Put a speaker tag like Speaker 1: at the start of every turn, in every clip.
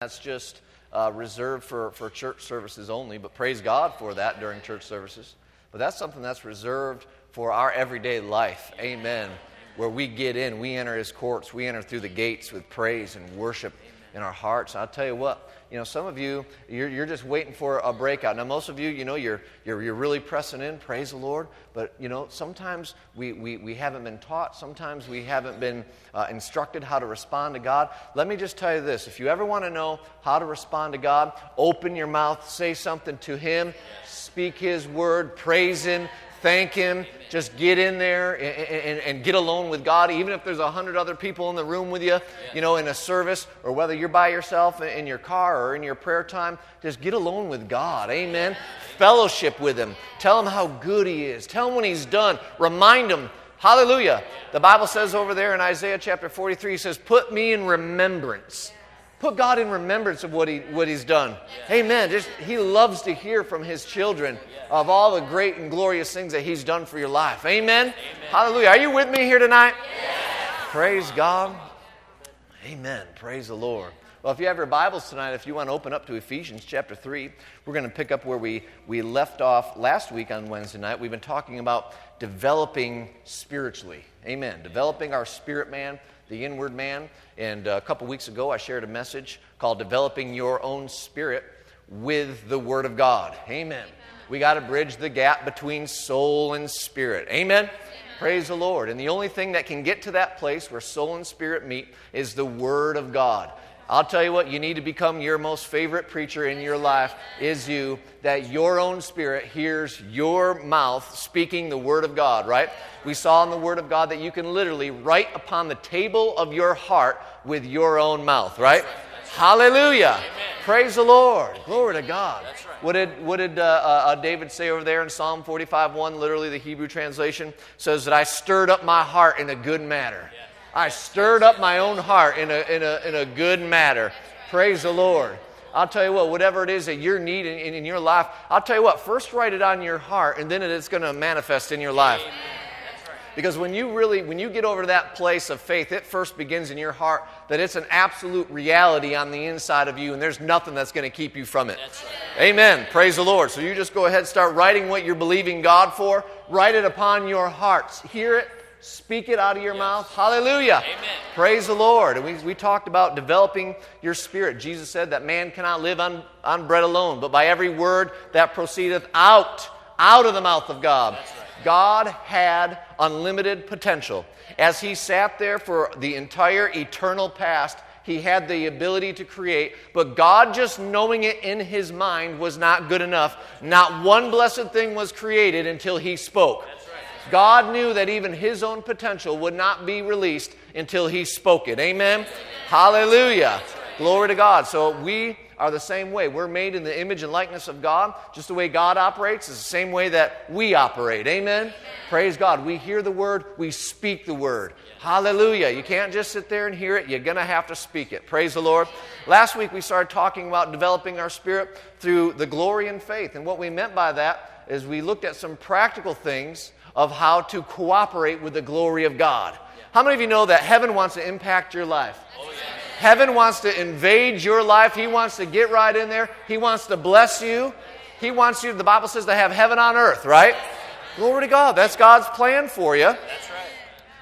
Speaker 1: That's just uh, reserved for, for church services only, but praise God for that during church services. But that's something that's reserved for our everyday life. Amen. Where we get in, we enter His courts, we enter through the gates with praise and worship in our hearts. I'll tell you what, you know, some of you, you're, you're just waiting for a breakout. Now, most of you, you know, you're, you're, you're really pressing in, praise the Lord. But, you know, sometimes we, we, we haven't been taught, sometimes we haven't been uh, instructed how to respond to God. Let me just tell you this if you ever want to know how to respond to God, open your mouth, say something to Him, speak His word, praise Him, thank Him. Just get in there and, and, and, get alone with God, even if there's a hundred other people in the room with you, you know, in a service, or whether you're by yourself in your car or in your prayer time. Just get alone with God. Amen. Fellowship with Him. Tell Him how good He is. Tell Him when He's done. Remind Him. Hallelujah. The Bible says over there in Isaiah chapter 43, He says, Put me in remembrance. Put God in remembrance of what, he, what He's done. Amen. Just, he loves to hear from His children of all the great and glorious things that He's done for your life. Amen. Amen. Hallelujah. Are you with me here tonight? Praise God. Amen. Praise the Lord. Well, if you have your Bibles tonight, if you want to open up to Ephesians chapter 3, we're going to pick up where we, we left off last week on Wednesday night. We've been talking about developing spiritually. Amen. Developing our spirit man the inward man. And uh, a couple weeks ago, I shared a message called Developing Your Own Spirit with the Word of God. Amen. We got to bridge the gap between soul and spirit. Amen. Amen. Praise the Lord. And the only thing that can get to that place where soul and spirit meet is the Word of God. I'll tell you what, you need to become your most favorite preacher in your life is you, that your own spirit hears your mouth speaking the Word of God, right? We saw in the Word of God that you can literally write upon the table of your heart with your own mouth, right? Hallelujah. Amen. Praise the Lord. Glory to God. Right. What did, what did uh, uh, David say over there in Psalm 45 1? Literally, the Hebrew translation says that I stirred up my heart in a good manner. Yeah. I stirred up my own heart in a, in a, in a good matter. Praise the Lord. I'll tell you what, whatever it is that you're needing in, in your life, I'll tell you what, first write it on your heart and then it's going to manifest in your life. Because when you really, when you get over to that place of faith, it first begins in your heart that it's an absolute reality on the inside of you and there's nothing that's going to keep you from it. Right. Amen. Praise the Lord. So you just go ahead, start writing what you're believing God for, write it upon your hearts. Hear it, Speak it out of your yes. mouth. Hallelujah. Amen. Praise the Lord. And we, we talked about developing your spirit. Jesus said that man cannot live on, on bread alone, but by every word that proceedeth out, out of the mouth of God. Right. God had unlimited potential. As he sat there for the entire eternal past, he had the ability to create, but God just knowing it in his mind was not good enough. Not one blessed thing was created until he spoke. God knew that even his own potential would not be released until he spoke it. Amen? Hallelujah. Glory to God. So we are the same way. We're made in the image and likeness of God. Just the way God operates is the same way that we operate. Amen? Amen. Praise God. We hear the word, we speak the word. Hallelujah. You can't just sit there and hear it, you're going to have to speak it. Praise the Lord. Last week we started talking about developing our spirit through the glory and faith. And what we meant by that is we looked at some practical things of how to cooperate with the glory of God. How many of you know that heaven wants to impact your life? Heaven wants to invade your life. He wants to get right in there. He wants to bless you. He wants you, the Bible says, to have heaven on earth, right? Glory to God. That's God's plan for you.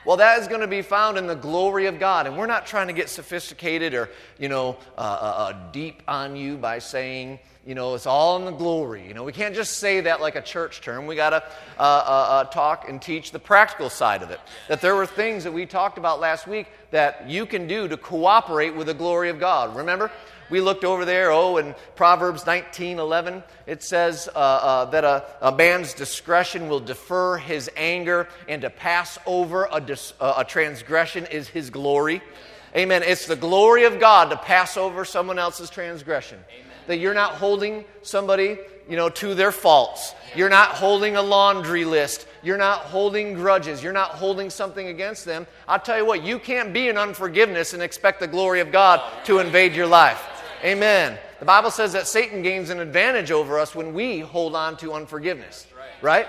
Speaker 1: Well, that is going to be found in the glory of God. And we're not trying to get sophisticated or, you know, uh, uh, uh deep on you by saying, you know, it's all in the glory. You know, we can't just say that like a church term. We got to uh, uh, uh, talk and teach the practical side of it. That there were things that we talked about last week that you can do to cooperate with the glory of God. Remember? We looked over there, oh, in Proverbs 19 11, it says uh, uh, that a, a, man's discretion will defer his anger, and to pass over a, dis, uh, a transgression is his glory. Amen. It's the glory of God to pass over someone else's transgression. Amen that you're not holding somebody, you know, to their faults. You're not holding a laundry list. You're not holding grudges. You're not holding something against them. I'll tell you what, you can't be in unforgiveness and expect the glory of God to invade your life. Amen. The Bible says that Satan gains an advantage over us when we hold on to unforgiveness. Right?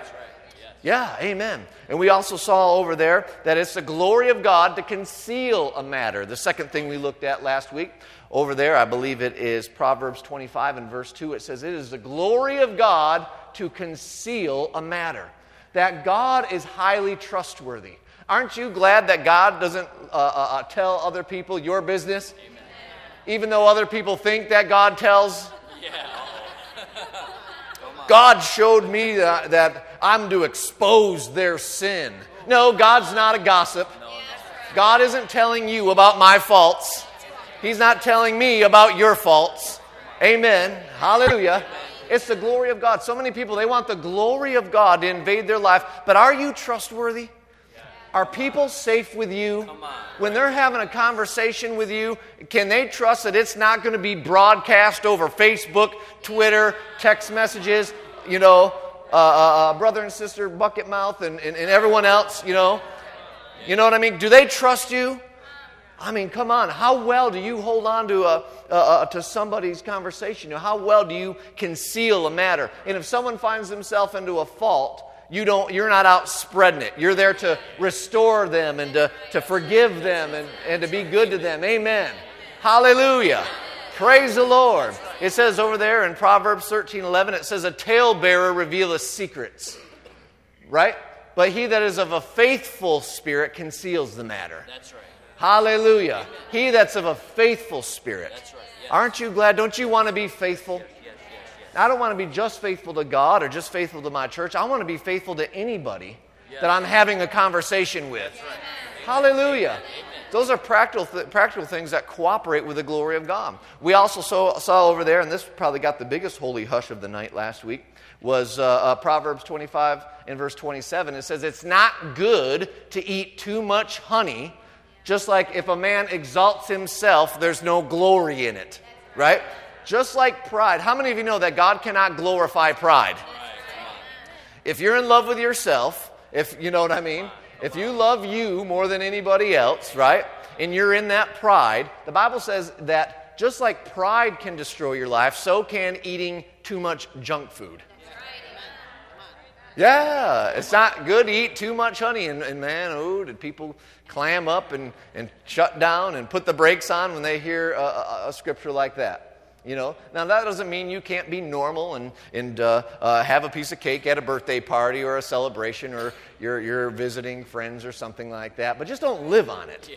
Speaker 1: Yeah, amen. And we also saw over there that it's the glory of God to conceal a matter. The second thing we looked at last week over there, I believe it is Proverbs 25 and verse 2. It says, It is the glory of God to conceal a matter. That God is highly trustworthy. Aren't you glad that God doesn't uh, uh, uh tell other people your business? Amen. Even though other people think that God tells? Yeah. God showed me that, that I'm to expose their sin. No, God's not a gossip. God isn't telling you about my faults. He's not telling me about your faults. Amen. Hallelujah. It's the glory of God. So many people, they want the glory of God to invade their life, but are you trustworthy? Are people safe with you? When they're having a conversation with you, can they trust that it's not going to be broadcast over Facebook, Twitter, text messages, you know, uh, uh, uh, brother and sister, bucket mouth, and, and, and everyone else, you know? You know what I mean? Do they trust you? I mean, come on. How well do you hold on to, a, a, a, to somebody's conversation? How well do you conceal a matter? And if someone finds themselves into a fault, you don't, you're not out spreading it. You're there to restore them and to, to forgive them and, and to be good to them. Amen. Hallelujah. Praise the Lord. It says over there in Proverbs 13 11, it says, A talebearer revealeth secrets. Right? But he that is of a faithful spirit conceals the matter.
Speaker 2: That's right.
Speaker 1: Hallelujah. Amen. He that's of a faithful spirit.
Speaker 2: Right. Yes.
Speaker 1: Aren't you glad? Don't you want to be faithful? I don't want to be just faithful to God or just faithful to my church. I want to be faithful to anybody that I'm having a conversation with. Hallelujah. Those are practical, th- practical things that cooperate with the glory of God. We also saw, saw over there, and this probably got the biggest holy hush of the night last week, was uh, uh, Proverbs 25 and verse 27. It says, It's not good to eat too much honey, just like if a man exalts himself, there's no glory in it, right? Just like pride. How many of you know that God cannot glorify pride? If you're in love with yourself, if you know what I mean, if you love you more than anybody else, right, and you're in that pride, the Bible says that just like pride can destroy your life, so can eating too much junk food. Yeah, it's not good to eat too much honey. And, and, man, oh, did people clam up and, and shut down and put the brakes on when they hear a, a, a scripture like that? You know, now that doesn't mean you can't be normal and, and uh, uh, have a piece of cake at a birthday party or a celebration or you're, you're visiting friends or something like that, but just don't live on it.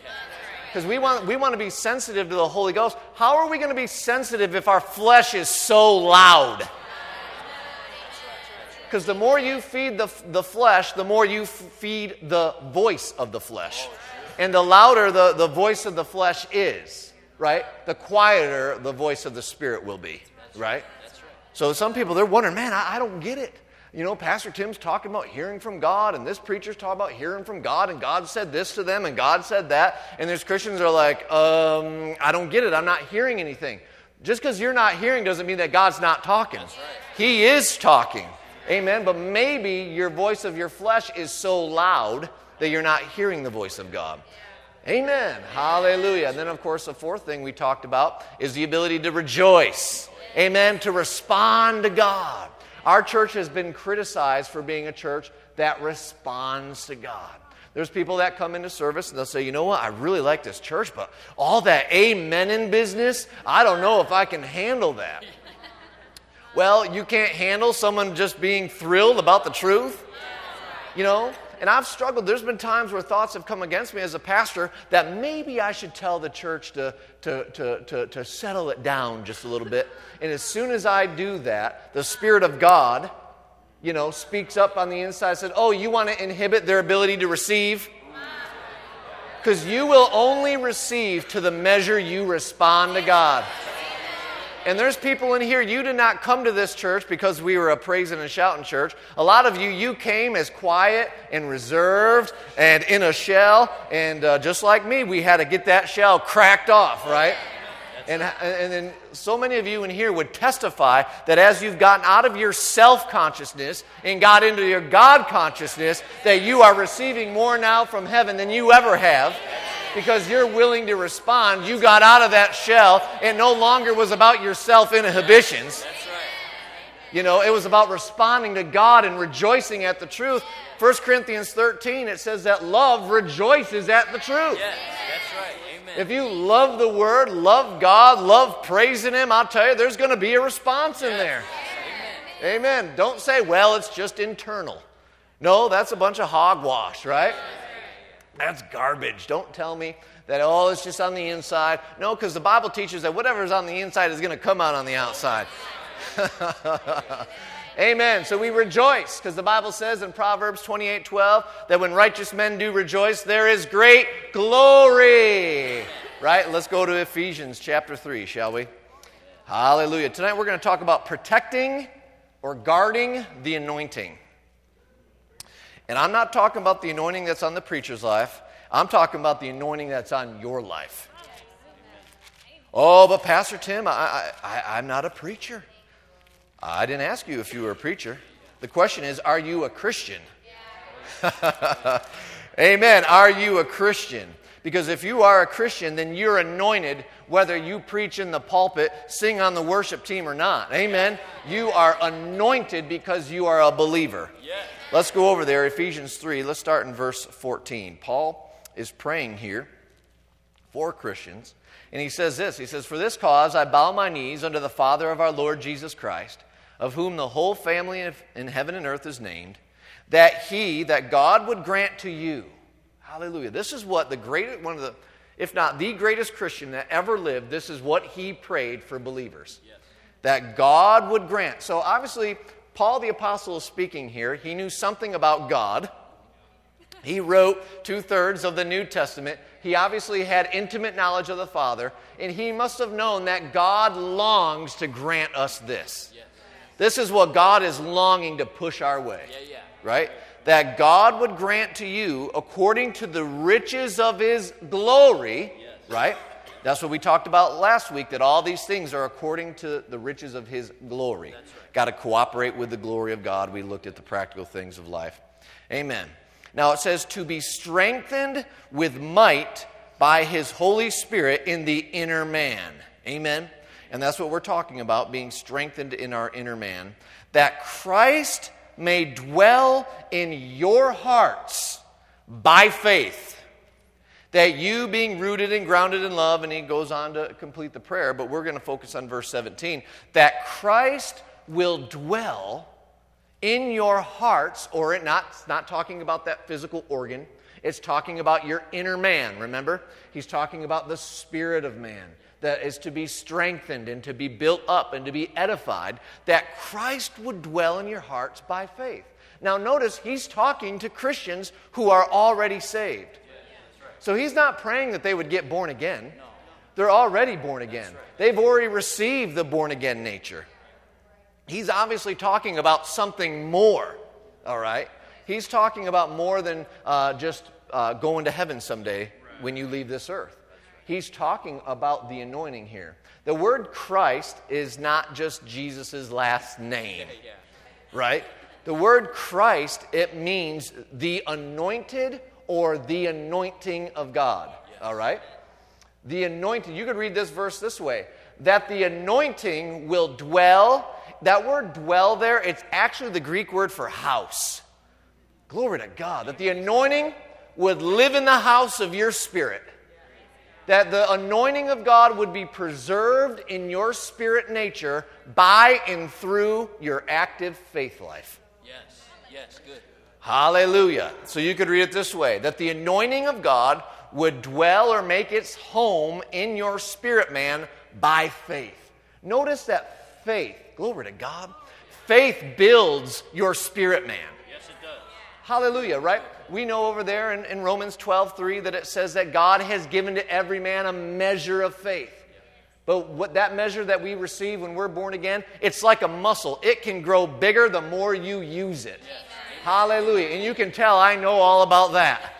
Speaker 1: Because we want, we want to be sensitive to the Holy Ghost. How are we going to be sensitive if our flesh is so loud? Because the more you feed the, the flesh, the more you f- feed the voice of the flesh. And the louder the, the voice of the flesh is right, the quieter the voice of the Spirit will be, right? So some people, they're wondering, man, I, I don't get it. You know, Pastor Tim's talking about hearing from God, and this preacher's talking about hearing from God, and God said this to them, and God said that. And there's Christians that are like, um, I don't get it. I'm not hearing anything. Just because you're not hearing doesn't mean that God's not talking. Right. He is talking. Amen. But maybe your voice of your flesh is so loud that you're not hearing the voice of God. Amen. Hallelujah. And then, of course, the fourth thing we talked about is the ability to rejoice. Amen. To respond to God. Our church has been criticized for being a church that responds to God. There's people that come into service and they'll say, you know what, I really like this church, but all that amen in business, I don't know if I can handle that. Well, you can't handle someone just being thrilled about the truth? You know, and I've struggled. There's been times where thoughts have come against me as a pastor that maybe I should tell the church to, to, to, to, to settle it down just a little bit. And as soon as I do that, the Spirit of God, you know, speaks up on the inside said, Oh, you want to inhibit their ability to receive? Because you will only receive to the measure you respond to God. And there's people in here, you did not come to this church because we were a praising and shouting church. A lot of you, you came as quiet and reserved and in a shell. And uh, just like me, we had to get that shell cracked off, right? And, and then so many of you in here would testify that as you've gotten out of your self consciousness and got into your God consciousness, that you are receiving more now from heaven than you ever have because you're willing to respond. You got out of that shell. It no longer was about your self inhibitions. You know, it was about responding to God and rejoicing at the truth. 1 Corinthians 13, it says that love rejoices at the truth.
Speaker 2: Yes, that's right. Amen.
Speaker 1: If you love the Word, love God, love praising Him, I'll tell you, there's going to be a response in there. Amen. Amen. Don't say, well, it's just internal. No, that's a bunch of hogwash, right? That's garbage. Don't tell me that, oh, it's just on the inside. No, because the Bible teaches that whatever's on the inside is going to come out on the outside. Amen. So we rejoice because the Bible says in Proverbs 28 12 that when righteous men do rejoice, there is great glory. Right? Let's go to Ephesians chapter 3, shall we? Hallelujah. Tonight we're going to talk about protecting or guarding the anointing. And I'm not talking about the anointing that's on the preacher's life, I'm talking about the anointing that's on your life. Oh, but Pastor Tim, I, I, I'm not a preacher. I didn't ask you if you were a preacher. The question is, are you a Christian? Amen. Are you a Christian? Because if you are a Christian, then you're anointed whether you preach in the pulpit, sing on the worship team, or not. Amen. You are anointed because you are a believer. Let's go over there, Ephesians 3. Let's start in verse 14. Paul is praying here for Christians, and he says this He says, For this cause I bow my knees unto the Father of our Lord Jesus Christ of whom the whole family in heaven and earth is named, that he, that God would grant to you. Hallelujah. This is what the greatest, one of the, if not the greatest Christian that ever lived, this is what he prayed for believers. Yes. That God would grant. So obviously, Paul the Apostle is speaking here. He knew something about God. He wrote two thirds of the New Testament. He obviously had intimate knowledge of the Father, and he must have known that God longs to grant us this. This is what God is longing to push our way. Yeah, yeah. Right? That God would grant to you according to the riches of his glory, yes. right? That's what we talked about last week, that all these things are according to the riches of his glory. Right. Got to cooperate with the glory of God. We looked at the practical things of life. Amen. Now it says, to be strengthened with might by his Holy Spirit in the inner man. Amen. And that's what we're talking about being strengthened in our inner man. That Christ may dwell in your hearts by faith. That you being rooted and grounded in love, and he goes on to complete the prayer, but we're going to focus on verse 17. That Christ will dwell in your hearts, or it not, not talking about that physical organ, it's talking about your inner man, remember? He's talking about the spirit of man that is to be strengthened and to be built up and to be edified, that Christ would dwell in your hearts by faith. Now, notice he's talking to Christians who are already saved. So he's not praying that they would get born again. They're already born again, they've already received the born again nature. He's obviously talking about something more, all right? He's talking about more than uh, just uh, going to heaven someday when you leave this earth he's talking about the anointing here. The word Christ is not just Jesus' last name, right? The word Christ, it means the anointed or the anointing of God, all right? The anointing, you could read this verse this way that the anointing will dwell. That word dwell there, it's actually the Greek word for house. Glory to God. That the anointing would live in the house of your spirit that the anointing of God would be preserved in your spirit nature by and through your active faith life.
Speaker 2: Yes, yes, good.
Speaker 1: Hallelujah. So you could read it this way that the anointing of God would dwell or make its home in your spirit man by faith. Notice that faith, glory to God, faith builds your spirit man.
Speaker 2: Yes, it does.
Speaker 1: Hallelujah, right? We know over there in, in Romans 12 3 that it says that God has given to every man a measure of faith. But what that measure that we receive when we're born again, it's like a muscle. It can grow bigger the more you use it. Hallelujah. And you can tell I know all about that.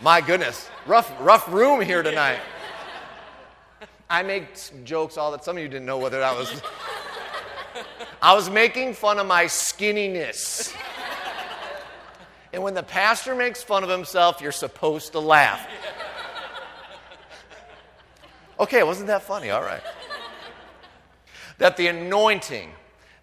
Speaker 1: My goodness. Rough, rough room here tonight. I make jokes all that some of you didn't know whether that was. I was making fun of my skinniness. And when the pastor makes fun of himself, you're supposed to laugh. Okay, wasn't that funny? All right. That the anointing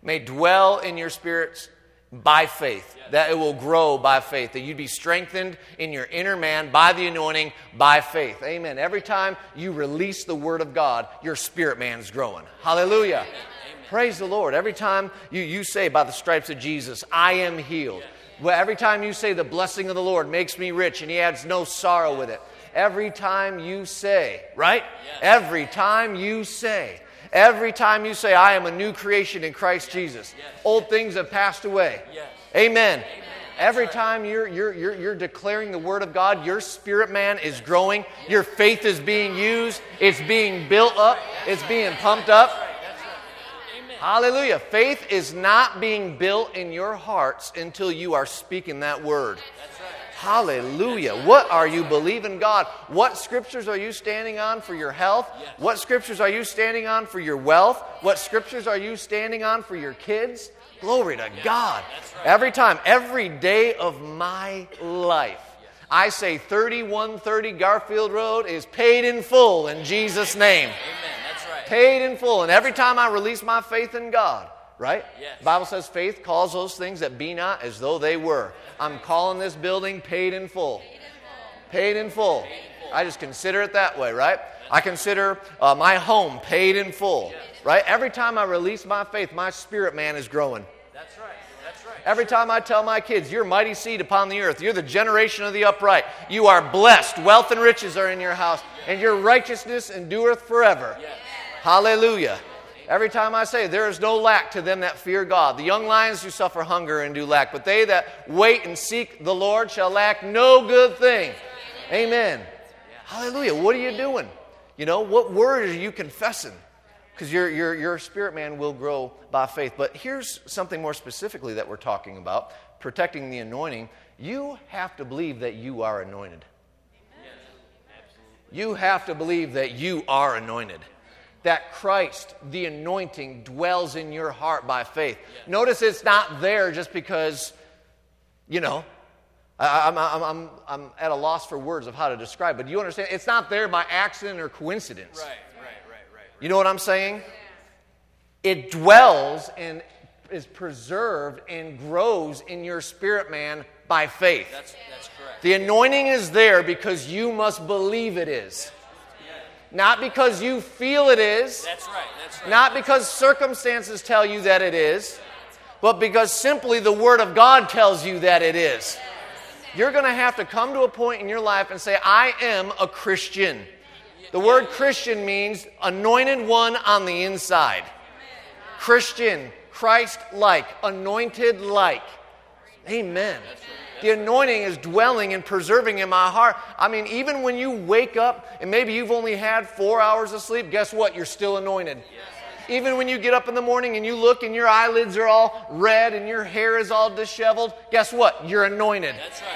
Speaker 1: may dwell in your spirits by faith, that it will grow by faith, that you'd be strengthened in your inner man by the anointing by faith. Amen. Every time you release the word of God, your spirit man's growing. Hallelujah. Amen. Praise the Lord. Every time you, you say, by the stripes of Jesus, I am healed. Well, every time you say, the blessing of the Lord makes me rich and he adds no sorrow with it. Every time you say, right? Every time you say, Every time you say, I am a new creation in Christ Jesus, old things have passed away. Amen. Every time you're, you're, you're, you're, declaring the Word of God, your spirit man is growing. Your faith is being used. It's being built up. It's being pumped up. Hallelujah. Faith is not being built in your hearts until you are speaking that Word. Hallelujah. What are you believing God? What scriptures are you standing on for your health? What scriptures are you standing on for your wealth? What scriptures are you standing on for your kids? Glory to God. Every time, every day of my life, I say 3130 Garfield Road is paid in full in Jesus' name. Paid in full. And every time I release my faith in God, right? Yes. The Bible says faith calls those things that be not as though they were. I'm calling this building paid in full. Paid in full. I just consider it that way, right? I consider uh, my home paid in full, right? Every time I release my faith, my spirit man is growing.
Speaker 2: That's right. That's right.
Speaker 1: Every time I tell my kids, you're mighty seed upon the earth, you're the generation of the upright, you are blessed, wealth and riches are in your house, and your righteousness endureth forever. Hallelujah. Every time I say, there is no lack to them that fear God. The young lions do suffer hunger and do lack, but they that wait and seek the Lord shall lack no good thing. Amen. Hallelujah. What are you doing? You know, what word are you confessing? Because your, your, your spirit man will grow by faith. But here's something more specifically that we're talking about protecting the anointing. You have to believe that you are anointed. You have to believe that you are anointed that Christ, the anointing, dwells in your heart by faith. Yes. Notice it's not there just because, you know, I, am I'm, I'm, I'm at a loss for words of how to describe, but you understand? It's not there by accident or coincidence.
Speaker 2: Right, right, right, right. right.
Speaker 1: You know what I'm saying? It dwells and is preserved and grows in your spirit man by faith.
Speaker 2: That's, that's correct.
Speaker 1: The anointing is there because you must believe it is. Not because you feel it is.
Speaker 2: That's right. That's right.
Speaker 1: Not because circumstances tell you that it is, but because simply the Word of God tells you that it is. You're going to have to come to a point in your life and say, I am a Christian. The word Christian means anointed one on the inside. Christian, Christ like, anointed like. Amen. The anointing is dwelling and preserving in my heart. I mean, even when you wake up and maybe you've only had four hours of sleep, guess what? You're still anointed. Even when you get up in the morning and you look and your eyelids are all red and your hair is all disheveled, guess what? You're anointed.
Speaker 2: That's right.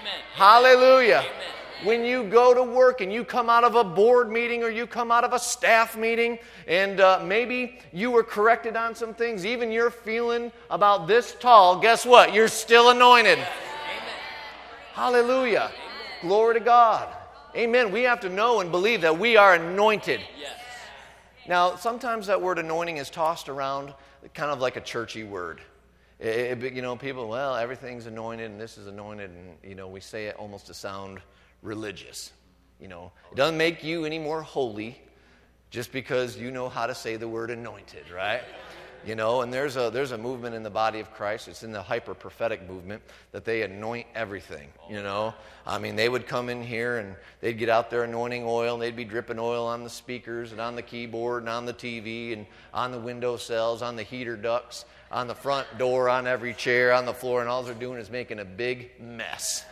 Speaker 2: Amen.
Speaker 1: Hallelujah.
Speaker 2: Amen.
Speaker 1: When you go to work and you come out of a board meeting or you come out of a staff meeting and uh, maybe you were corrected on some things, even you're feeling about this tall, guess what? You're still anointed. Hallelujah. Glory to God. Amen. We have to know and believe that we are anointed.
Speaker 2: Yes.
Speaker 1: Now, sometimes that word anointing is tossed around kind of like a churchy word. It, it, you know, people, well, everything's anointed and this is anointed, and, you know, we say it almost to sound religious. You know, it doesn't make you any more holy just because you know how to say the word anointed, right? You know and there's a there's a movement in the body of christ. It's in the hyper prophetic movement that they anoint everything you know? I mean they would come in here and they'd get out their anointing oil and they'd be dripping oil on the speakers and on the keyboard and on the tv and on the window cells on the heater ducts on the front door on every chair on the floor and all they're doing is making a big mess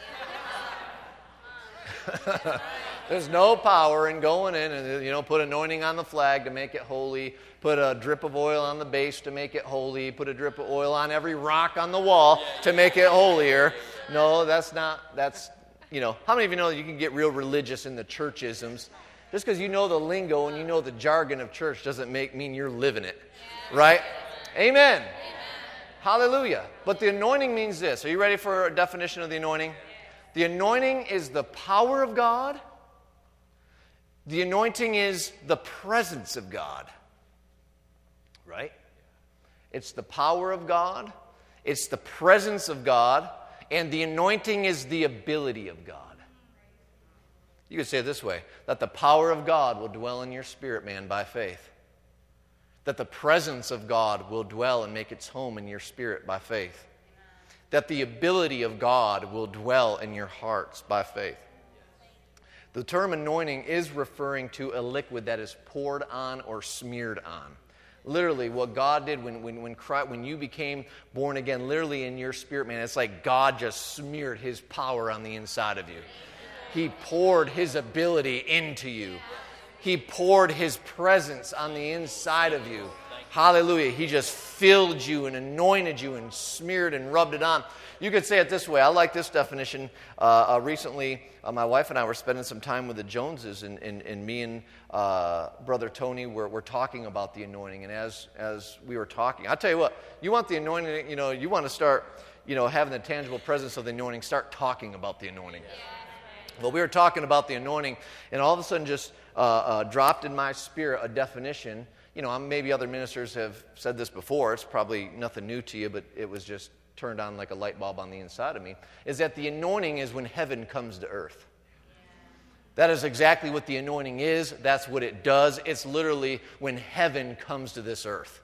Speaker 1: There's no power in going in and, you know, put anointing on the flag to make it holy, put a drip of oil on the base to make it holy, put a drip of oil on every rock on the wall to make it holier. No, that's not, that's, you know, how many of you know that you can get real religious in the churchisms? Just because you know the lingo and you know the jargon of church doesn't make mean you're living it, right? Amen. Hallelujah. But the anointing means this. Are you ready for a definition of the anointing? The anointing is the power of God the anointing is the presence of God, right? It's the power of God it's the presence of God, and the anointing is the ability of God. You could say it this way that the power of God will dwell in your spirit, man, by faith. That the presence of God will dwell and make its home in your spirit by faith. That the ability of God will dwell in your hearts by faith. The term anointing is referring to a liquid that is poured on or smeared on. Literally, what God did when, when, when, Christ, when you became born again, literally in your spirit, man, it's like God just smeared his power on the inside of you. He poured his ability into you, he poured his presence on the inside of you. Hallelujah. He just filled you and anointed you and smeared and rubbed it on. You could say it this way. I like this definition. Uh, uh, recently, uh, my wife and I were spending some time with the Joneses, and, and, and me and uh, Brother Tony were, were talking about the anointing. And as, as we were talking, I'll tell you what, you want the anointing, you know, you want to start, you know, having the tangible presence of the anointing, start talking about the anointing. Well, we were talking about the anointing, and all of a sudden just uh, uh, dropped in my spirit a definition you know, maybe other ministers have said this before. It's probably nothing new to you, but it was just turned on like a light bulb on the inside of me. Is that the anointing is when heaven comes to earth. That is exactly what the anointing is. That's what it does. It's literally when heaven comes to this earth.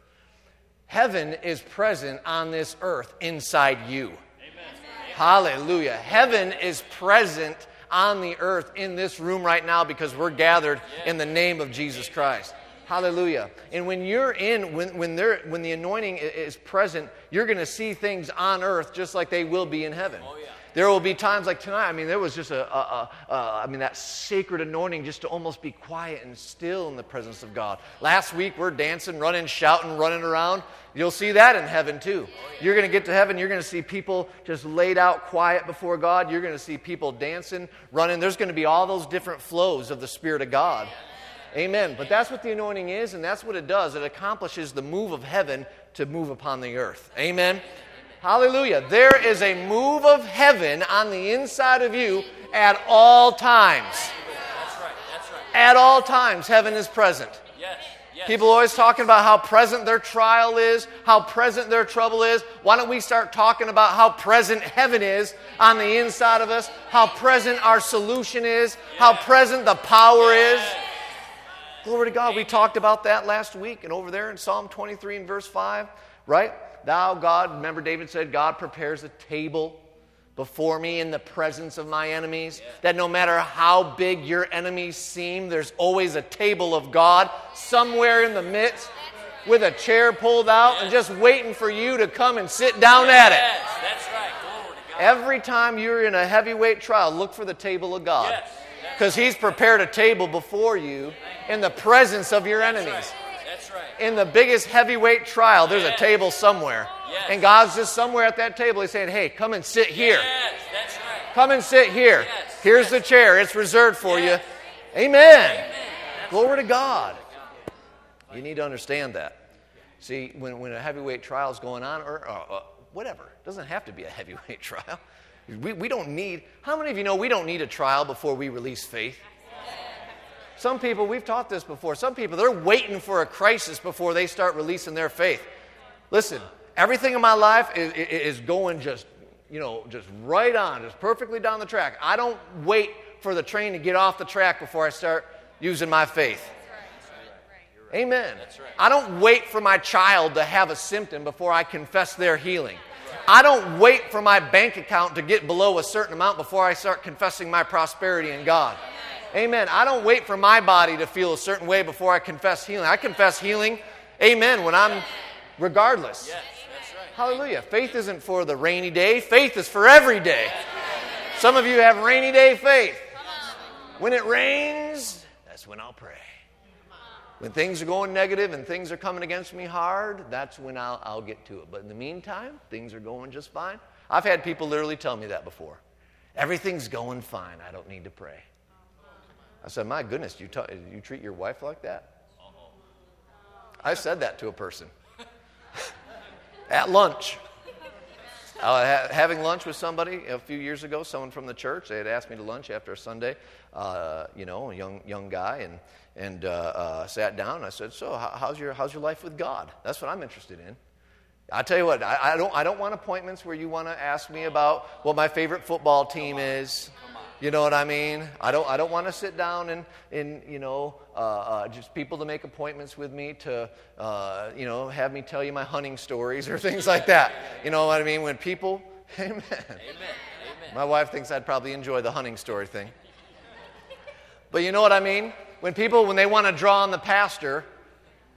Speaker 1: Heaven is present on this earth inside you. Amen. Hallelujah. Heaven is present on the earth in this room right now because we're gathered in the name of Jesus Christ. Hallelujah. And when you're in, when, when, they're, when the anointing is present, you're going to see things on earth just like they will be in heaven. Oh, yeah. There will be times like tonight. I mean, there was just a, a, a, a, I mean, that sacred anointing just to almost be quiet and still in the presence of God. Last week, we're dancing, running, shouting, running around. You'll see that in heaven too. Oh, you're going to get to heaven, you're going to see people just laid out quiet before God. You're going to see people dancing, running. There's going to be all those different flows of the Spirit of God. Amen. But that's what the anointing is, and that's what it does. It accomplishes the move of heaven to move upon the earth. Amen. Hallelujah. There is a move of heaven on the inside of you at all times.
Speaker 2: That's right. That's right.
Speaker 1: At all times, heaven is present.
Speaker 2: Yes. Yes.
Speaker 1: People always talking about how present their trial is, how present their trouble is. Why don't we start talking about how present heaven is on the inside of us, how present our solution is, how present the power is? Glory to God. We talked about that last week and over there in Psalm 23 and verse 5, right? Thou, God, remember David said, God prepares a table before me in the presence of my enemies. That no matter how big your enemies seem, there's always a table of God somewhere in the midst with a chair pulled out and just waiting for you to come and sit down at it.
Speaker 2: That's right. Glory to God.
Speaker 1: Every time you're in a heavyweight trial, look for the table of God.
Speaker 2: Yes.
Speaker 1: Because He's prepared a table before you in the presence of your enemies.
Speaker 2: That's right.
Speaker 1: In the biggest heavyweight trial, there's a table somewhere. And God's just somewhere at that table. He's saying, hey, come and sit here.
Speaker 2: Yes, that's right.
Speaker 1: Come and sit here. Here's the chair, it's reserved for you. Amen. Glory to God. You need to understand that. See, when, when a heavyweight trial is going on, or uh, uh, whatever, it doesn't have to be a heavyweight trial. We, we don't need, how many of you know we don't need a trial before we release faith? Some people, we've taught this before, some people, they're waiting for a crisis before they start releasing their faith. Listen, everything in my life is, is going just, you know, just right on, just perfectly down the track. I don't wait for the train to get off the track before I start using my faith. Amen.
Speaker 2: right.
Speaker 1: I don't wait for my child to have a symptom before I confess their healing. I don't wait for my bank account to get below a certain amount before I start confessing my prosperity in God. Amen. I don't wait for my body to feel a certain way before I confess healing. I confess healing, amen, when I'm regardless.
Speaker 2: Yes, right.
Speaker 1: Hallelujah. Faith isn't for the rainy day, faith is for every day. Some of you have rainy day faith. When it rains, that's when I'll pray. When things are going negative and things are coming against me hard, that's when I'll, I'll get to it. But in the meantime, things are going just fine. I've had people literally tell me that before. Everything's going fine. I don't need to pray. I said, My goodness, you, ta- you treat your wife like that? I said that to a person at lunch. Ha- having lunch with somebody a few years ago, someone from the church. They had asked me to lunch after a Sunday, uh, you know, a young, young guy, and, and uh, uh, sat down. I said, So, how's, your, how's your life with God? That's what I'm interested in. I tell you what, I, I, don't, I don't want appointments where you want to ask me about what my favorite football team is. You know what I mean? I don't, I don't want to sit down and, and you know, uh, uh, just people to make appointments with me to, uh, you know, have me tell you my hunting stories or things like that. You know what I mean? When people, amen.
Speaker 2: Amen. Amen.
Speaker 1: My wife thinks I'd probably enjoy the hunting story thing. But you know what I mean? When people, when they want to draw on the pastor,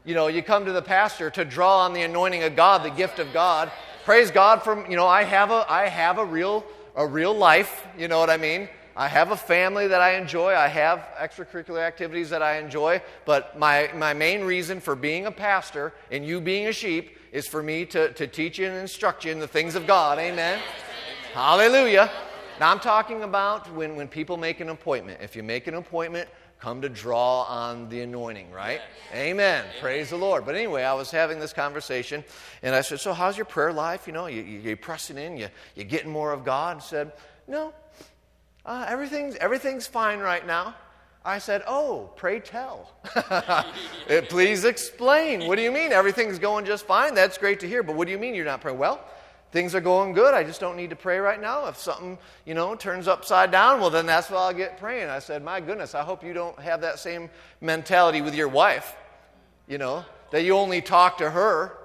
Speaker 1: you know, you come to the pastor to draw on the anointing of God, the gift of God. Praise God from, you know, I have a, I have a real, a real life. You know what I mean? I have a family that I enjoy. I have extracurricular activities that I enjoy. But my, my main reason for being a pastor and you being a sheep is for me to, to teach you and instruct you in the things of God. Amen. Hallelujah. Now, I'm talking about when, when people make an appointment. If you make an appointment, come to draw on the anointing, right? Amen. Amen. Praise the Lord. But anyway, I was having this conversation, and I said, So, how's your prayer life? You know, you, you, are pressing in, you, you're getting more of God. And said, No, uh, everything's, everything's fine right now. I said, Oh, pray tell. Please explain. What do you mean? Everything's going just fine. That's great to hear. But what do you mean you're not praying? Well, things are going good. I just don't need to pray right now. If something, you know, turns upside down, well, then that's when I'll get praying. I said, My goodness, I hope you don't have that same mentality with your wife, you know, that you only talk to her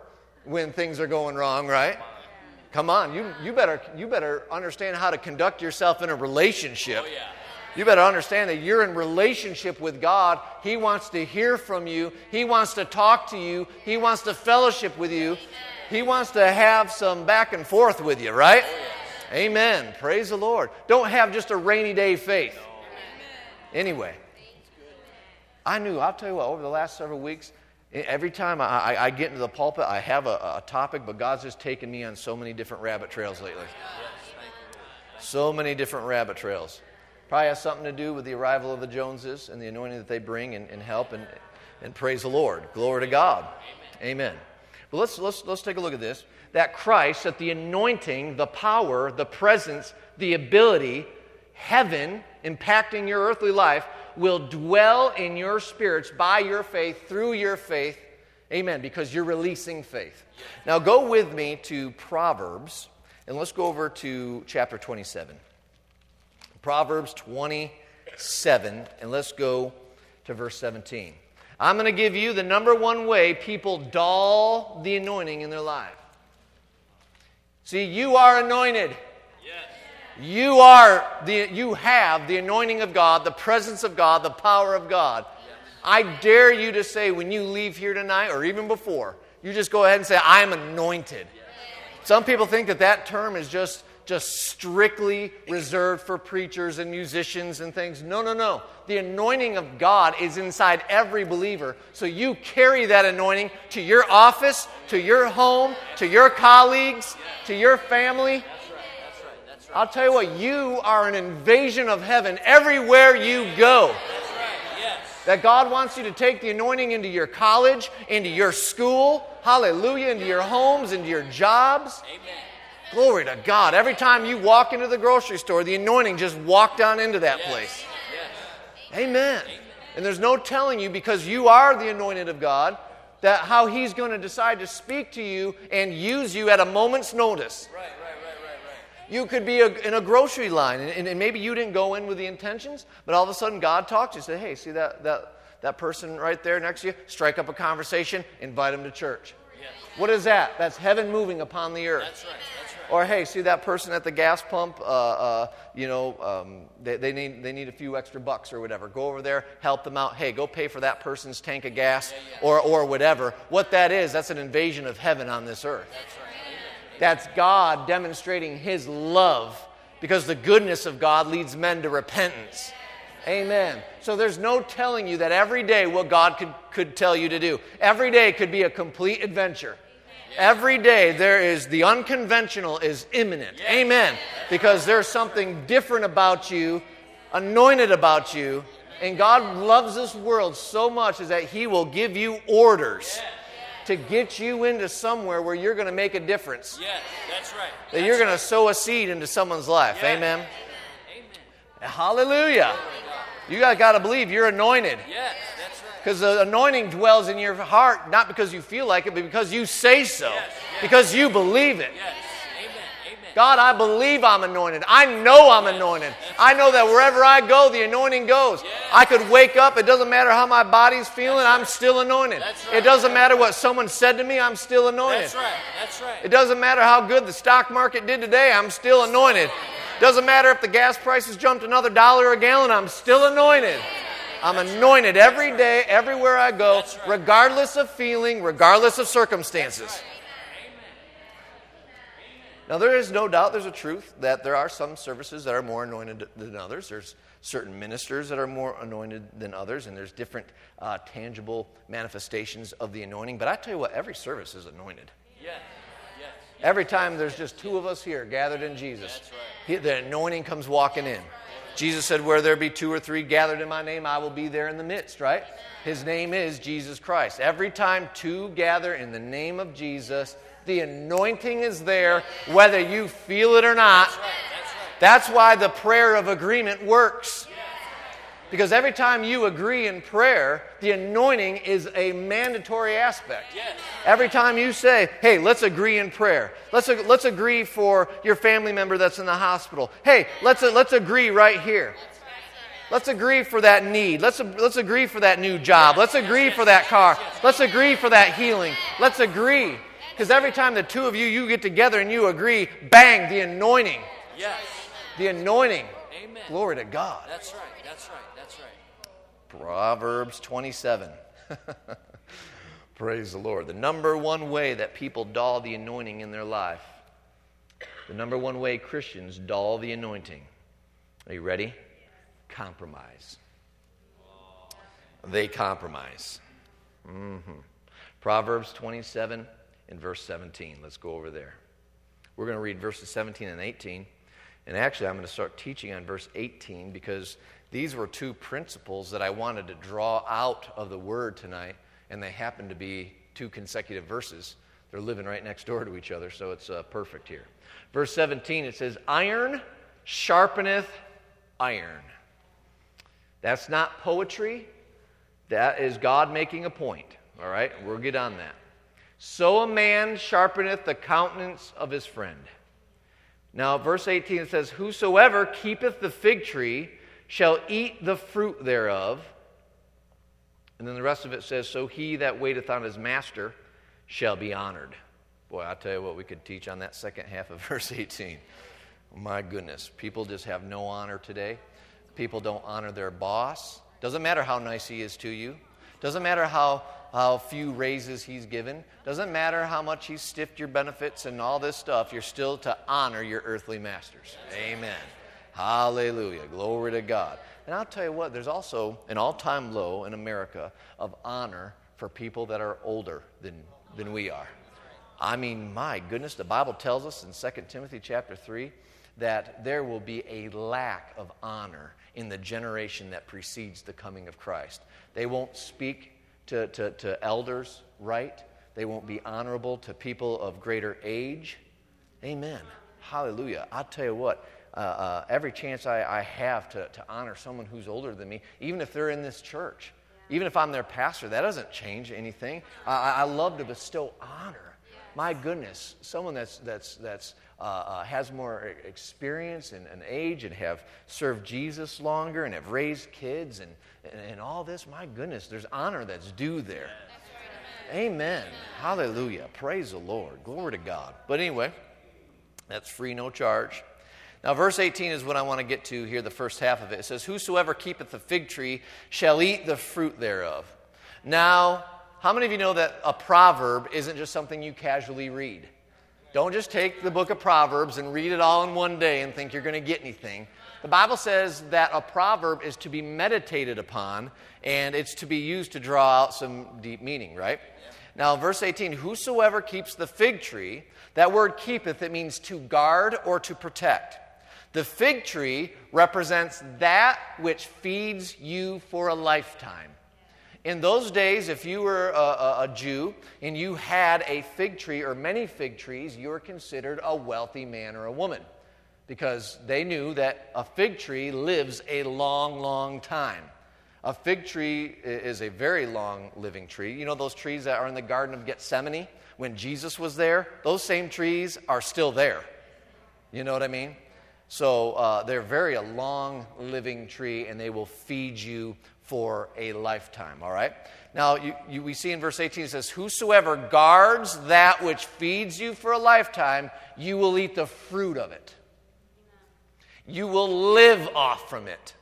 Speaker 1: when things are going wrong, right? Come on, you, you, better, you better understand how to conduct yourself in a relationship.
Speaker 2: Oh, yeah.
Speaker 1: You better understand that you're in relationship with God. He wants to hear from you. He wants to talk to you. He wants to fellowship with you. He wants to have some back and forth with you, right? Oh, Amen. Praise the Lord. Don't have just a rainy day faith. Anyway, I knew, I'll tell you what, over the last several weeks, every time I, I, I get into the pulpit, I have a, a, topic, but God's just taken me on so many different rabbit trails lately. So many different rabbit trails. Probably has something to do with the arrival of the Joneses and the anointing that they bring and, and help and, and praise the Lord. Glory to God. Amen. But let's, let's, let's take a look at this. That Christ, that the anointing, the power, the presence, the ability, heaven impacting your earthly life will dwell in your spirits by your faith, through your faith. Amen. Because you're releasing faith. Now, go with me to Proverbs, and let's go over to chapter 27. Proverbs 27, and let's go to verse 17. I'm going to give you the number one way people dull the anointing in their life. See, you are anointed. You are the you have the anointing of God, the presence of God, the power of God. I dare you to say when you leave here tonight or even before, you just go ahead and say I'm anointed. Some people think that that term is just just strictly reserved for preachers and musicians and things. No, no, no. The anointing of God is inside every believer. So you carry that anointing to your office, to your home, to your colleagues, to your family. I'll tell you what, you are an invasion of heaven everywhere you go. That God wants you to take the anointing into your college, into your school, hallelujah, into your homes, into your jobs.
Speaker 2: Amen.
Speaker 1: Glory to God. Every time you walk into the grocery store, the anointing just walked on into that
Speaker 2: Yes.
Speaker 1: place.
Speaker 2: Yes.
Speaker 1: Amen. And there's no telling you because you are the anointed of God that how he's going to decide to speak to you and use you at a moment's notice.
Speaker 2: Right, right.
Speaker 1: You could be a, in a grocery line and, and, maybe you didn't go in with the intentions, but all of a sudden God talks to you. Say, hey, see that, that, that person right there next to you? Strike up a conversation, invite them to church.
Speaker 2: Yes.
Speaker 1: What is that? That's heaven moving upon the earth.
Speaker 2: That's right. That's right.
Speaker 1: Or hey, see that person at the gas pump? Uh, uh, you know, um, they, they, need they need a few extra bucks or whatever. Go over there, help them out. Hey, go pay for that person's tank of gas or or whatever. What that is, that's an invasion of heaven on this earth.
Speaker 2: That's right.
Speaker 1: That's God demonstrating His love because the goodness of God leads men to repentance. Amen. So there's no telling you that every day what God could, could tell you to do. Every day could be a complete adventure. Every day there is the unconventional is imminent. Amen. Because there's something different about you, anointed about you, and God loves this world so much is that He will give you orders to get you into somewhere where you're going to make a difference.
Speaker 2: Yes, that's right.
Speaker 1: That you're going to sow a seed into someone's life.
Speaker 2: Yes.
Speaker 1: Amen.
Speaker 2: Amen.
Speaker 1: Hallelujah. You got, got to believe you're anointed.
Speaker 2: Yes, that's right.
Speaker 1: Because the anointing dwells in your heart, not because you feel like it, but because you say so,
Speaker 2: Yes, yes.
Speaker 1: because you believe it.
Speaker 2: Yes.
Speaker 1: God, I believe I'm anointed. I know I'm anointed. I know that wherever I go, the anointing goes. I could wake up, it doesn't matter how my body's feeling, I'm still anointed. It doesn't matter what someone said to me, I'm still anointed.
Speaker 2: That's right. That's right.
Speaker 1: It doesn't matter how good the stock market did today, I'm still anointed. Doesn't matter if the gas prices jumped another dollar a gallon, I'm still anointed. I'm anointed every day, everywhere I go,
Speaker 2: right.
Speaker 1: regardless of feeling, regardless of circumstances. Now, there is no doubt there's a truth that there are some services that are more anointed than others. There's certain ministers that are more anointed than others, and there's different uh, tangible manifestations of the anointing. But I tell you what, every service is anointed.
Speaker 2: Yes. Yes.
Speaker 1: Every time there's just two of us here gathered in Jesus,
Speaker 2: right.
Speaker 1: the anointing comes walking in. Jesus said, Where there be two or three gathered in my name, I will be there in the midst, right? His name is Jesus Christ. Every time two gather in the name of Jesus, the anointing is there, whether you feel it or not.
Speaker 2: That's
Speaker 1: why the prayer of agreement works. Because every time you agree in prayer, the anointing is a mandatory aspect. Every time you say, hey, let's agree in prayer. Let's, let's agree for your family member that's in the hospital. Hey, let's, let's agree right here. Let's agree for that need. Let's, let's agree for that new job. Let's agree for that car. Let's agree for that healing. Let's agree. Because every time the two of you, you get together and you agree, bang, the anointing.
Speaker 2: Yes.
Speaker 1: The anointing.
Speaker 2: Amen.
Speaker 1: Glory to God.
Speaker 2: That's right. That's right. That's right.
Speaker 1: Proverbs 27. Praise the Lord. The number one way that people dull the anointing in their life, the number one way Christians dull the anointing. Are you ready? Compromise. They compromise. Mm-hmm. Proverbs 27 and verse 17. Let's go over there. We're going to read verses 17 and 18. And actually, I'm going to start teaching on verse 18 because these were two principles that I wanted to draw out of the word tonight, and they happen to be two consecutive verses. They're living right next door to each other, so it's uh, perfect here. Verse 17, it says, Iron sharpeneth iron. That's not poetry. That is God making a point. All right? We'll get on that. So a man sharpeneth the countenance of his friend. Now, verse 18 it says, Whosoever keepeth the fig tree shall eat the fruit thereof. And then the rest of it says, So he that waiteth on his master shall be honored. Boy, I tell you what, we could teach on that second half of verse 18. My goodness, people just have no honor today. People don't honor their boss. Doesn't matter how nice he is to you. Doesn't matter how, how few raises he's given. Doesn't matter how much he's stiffed your benefits and all this stuff. You're still to honor your earthly masters. Amen. Hallelujah. Glory to God. And I'll tell you what, there's also an all time low in America of honor for people that are older than, than we are. I mean, my goodness, the Bible tells us in 2 Timothy chapter 3 that there will be a lack of honor in the generation that precedes the coming of Christ. They won't speak to, to, to elders right, they won't be honorable to people of greater age. Amen. Hallelujah. I'll tell you what, uh, uh, every chance I, I have to, to honor someone who's older than me, even if they're in this church, even if I'm their pastor, that doesn't change anything. I, I I love to bestow honor. My goodness, someone that's, that's, that's, uh, uh, has more experience and, and age and have served Jesus longer and have raised kids and, and, and all this, my goodness, there's honor that's due there. Amen. Hallelujah. Praise the Lord. Glory to God. But anyway, that's free, no charge. Now, verse 18 is what I want to get to here, the first half of it. It says, Whosoever keepeth the fig tree shall eat the fruit thereof. Now, how many of you know that a proverb isn't just something you casually read? Don't just take the book of Proverbs and read it all in one day and think you're going to get anything. The Bible says that a proverb is to be meditated upon and it's to be used to draw out some deep meaning, right? Now, verse 18 Whosoever keeps the fig tree, that word keepeth, it means to guard or to protect. The fig tree represents that which feeds you for a lifetime. In those days, if you were a, a, a, Jew and you had a fig tree or many fig trees, you were considered a wealthy man or a woman because they knew that a fig tree lives a long, long time. A fig tree is a very long living tree. You know those trees that are in the Garden of Gethsemane when Jesus was there? Those same trees are still there. You know what I mean? So uh, they're very a long living tree, and they will feed you for a lifetime. All right. Now you, you, we see in verse 18 it says, "Whosoever guards that which feeds you for a lifetime, you will eat the fruit of it. You will live off from it.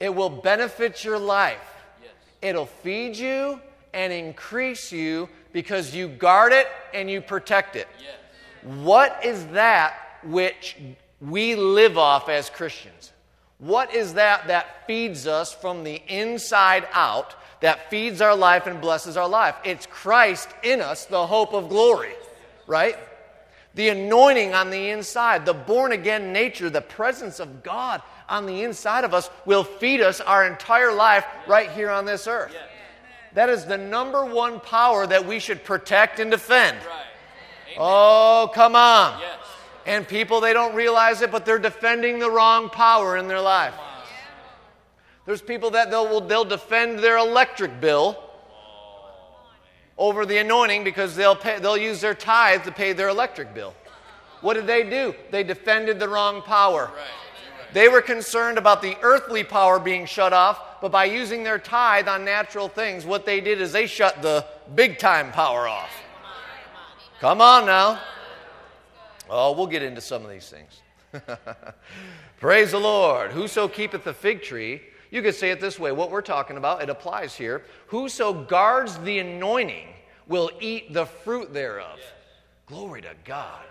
Speaker 1: It will benefit your life. It'll feed you and increase you because you guard it and you protect it. What is that which we live off as Christians? What is that that feeds us from the inside out, that feeds our life and blesses our life? It's Christ in us, the hope of glory, right? The anointing on the inside, the born again nature, the presence of God on the inside of us will feed us our entire life right here on this earth. That is the number one power that we should protect and defend.
Speaker 2: Right.
Speaker 1: Oh, come on.
Speaker 2: Yes.
Speaker 1: And people, they don't realize it, but they're defending the wrong power in their life. There's people that they'll, they'll defend their electric bill over the anointing because they'll, pay, they'll use their tithe to pay their electric bill. What did they do? They defended the wrong power. They were concerned about the earthly power being shut off, but by using their tithe on natural things, what they did is they shut the big time power off. Come on now. Oh, we'll get into some of these things. Praise the Lord. Whoso keepeth the fig tree, you could say it this way. What we're talking about, it applies here. Whoso guards the anointing will eat the fruit thereof. Glory to God.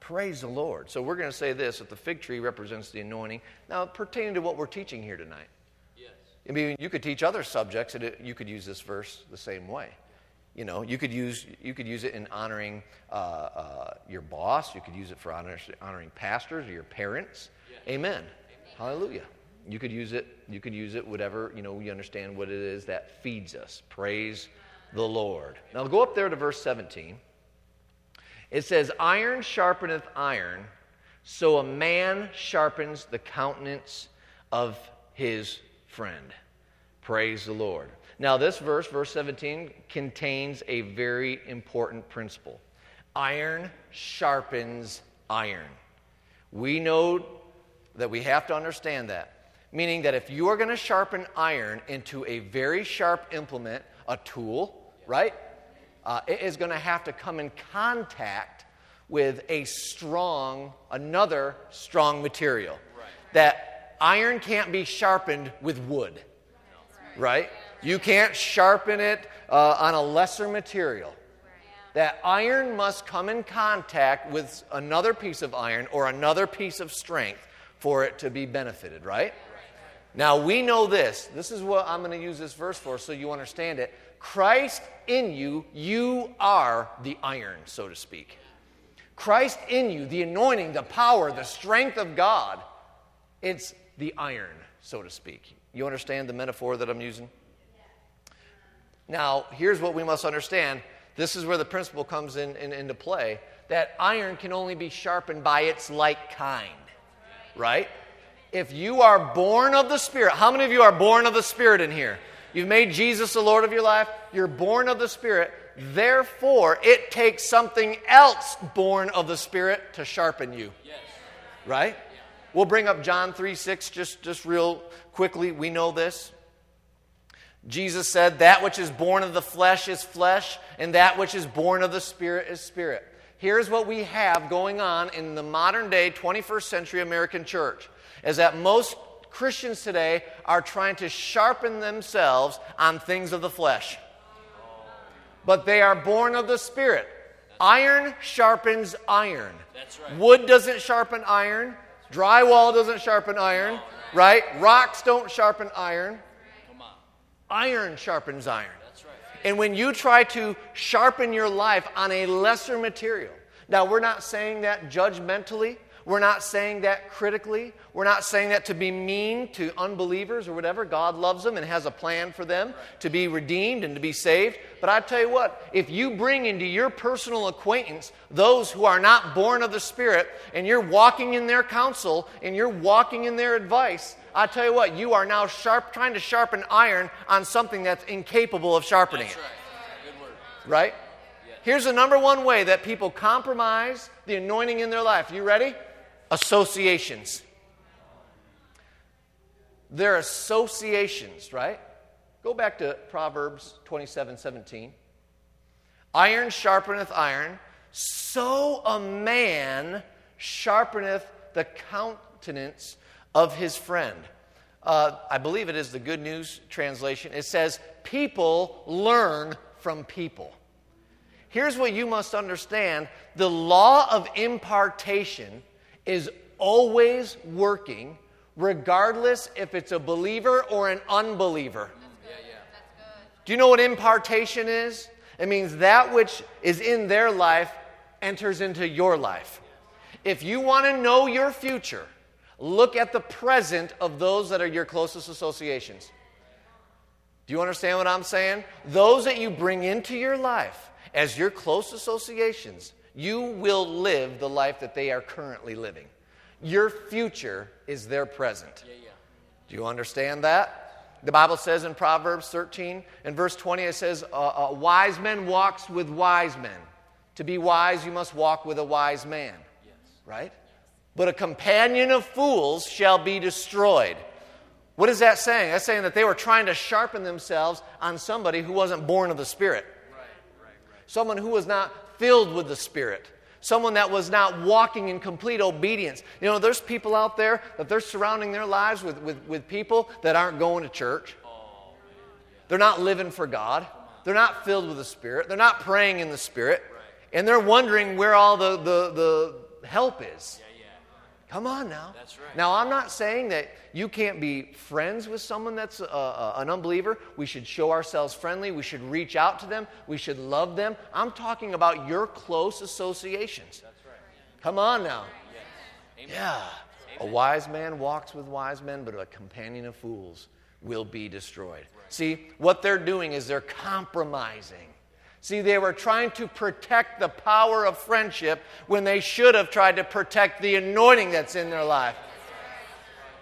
Speaker 1: Praise the Lord. So we're going to say this that the fig tree represents the anointing. Now, pertaining to what we're teaching here tonight. Yes. I mean, you could teach other subjects, and it, you could use this verse the same way. You know, you could use you could use it in honoring uh, uh, your boss. You could use it for honor, honoring pastors or your parents. Amen. Hallelujah. You could use it. You could use it. Whatever you know. We understand what it is that feeds us. Praise the Lord. Now go up there to verse 17. It says, "Iron sharpeneth iron, so a man sharpens the countenance of his friend." Praise the Lord. Now, this verse, verse 17, contains a very important principle iron sharpens iron. We know that we have to understand that. Meaning that if you are going to sharpen iron into a very sharp implement, a tool, right? Uh, it is going to have to come in contact with a strong, another strong material. That iron can't be sharpened with wood right? You can't sharpen it uh, on a lesser material. That iron must come in contact with another piece of iron or another piece of strength for it to be benefited, right? Now we know this. This is what I'm going to use this verse for so you understand it. Christ in you, you are the iron, so to speak. Christ in you, the anointing, the power, the strength of God, it's the iron, so to speak. You understand the metaphor that I'm using? Now, here's what we must understand. This is where the principle comes in, in, into play that iron can only be sharpened by its like kind, right? If you are born of the Spirit, how many of you are born of the Spirit in here? You've made Jesus the Lord of your life, you're born of the Spirit. Therefore, it takes something else born of the Spirit to sharpen you. Right? We'll bring up John 3 6 just, just real quickly. We know this. Jesus said, That which is born of the flesh is flesh, and that which is born of the Spirit is spirit. Here's what we have going on in the modern day 21st century American church is that most Christians today are trying to sharpen themselves on things of the flesh. But they are born of the Spirit. Iron sharpens iron.
Speaker 2: That's right.
Speaker 1: Wood doesn't sharpen iron. Drywall doesn't sharpen iron, right? Rocks don't sharpen iron. Iron sharpens iron.
Speaker 2: That's right.
Speaker 1: And when you try to sharpen your life on a lesser material, now we're not saying that judgmentally. We're not saying that critically. We're not saying that to be mean to unbelievers or whatever. God loves them and has a plan for them to be redeemed and to be saved. But I tell you what, if you bring into your personal acquaintance those who are not born of the Spirit and you're walking in their counsel and you're walking in their advice, I tell you what, you are now sharp, trying to sharpen iron on something that's incapable of sharpening
Speaker 2: That's
Speaker 1: it.
Speaker 2: right. Good word.
Speaker 1: Right? Here's the number one way that people compromise the anointing in their life. You ready? Associations. They're associations, right? Go back to Proverbs 27 17. Iron sharpeneth iron, so a man sharpeneth the countenance of his friend. Uh, I believe it is the Good News translation. It says, People learn from people. Here's what you must understand the law of impartation is always working, regardless if it's a believer or an unbeliever.
Speaker 2: Yeah, yeah.
Speaker 1: Do you know what impartation is? It means that which is in their life enters into your life. If you want to know your future, look at the present of those that are your closest associations. Do you understand what I'm saying? Those that you bring into your life as your close associations, you will live the life that they are currently living. Your future is their present.
Speaker 2: Yeah, yeah.
Speaker 1: Do you understand that? The Bible says in Proverbs 13 and verse 20, it says, "A a wise man walks with wise men. To be wise, you must walk with a wise man.
Speaker 2: Yes.
Speaker 1: Right? But a companion of fools shall be destroyed. What is that saying? That's saying that they were trying to sharpen themselves on somebody who wasn't born of the Spirit. Someone who was not filled with the Spirit, someone that was not walking in complete obedience. You know, there's people out there that they're surrounding their lives with, with, with people that aren't going to church. They're not living for God. They're not filled with the Spirit. They're not praying in the Spirit. And they're wondering where all the, the, the help is. Come on now.
Speaker 2: That's right.
Speaker 1: Now, I'm not saying that you can't be friends with someone that's uh, uh, an unbeliever. We should show ourselves friendly. We should reach out to them. We should love them. I'm talking about your close associations.
Speaker 2: That's right.
Speaker 1: Come on now.
Speaker 2: Yes. Amen.
Speaker 1: Yeah. A wise man walks with wise men, but a companion of fools will be destroyed. See, what they're doing is they're compromising. See, they were trying to protect the power of friendship when they should have tried to protect the anointing that's in their life.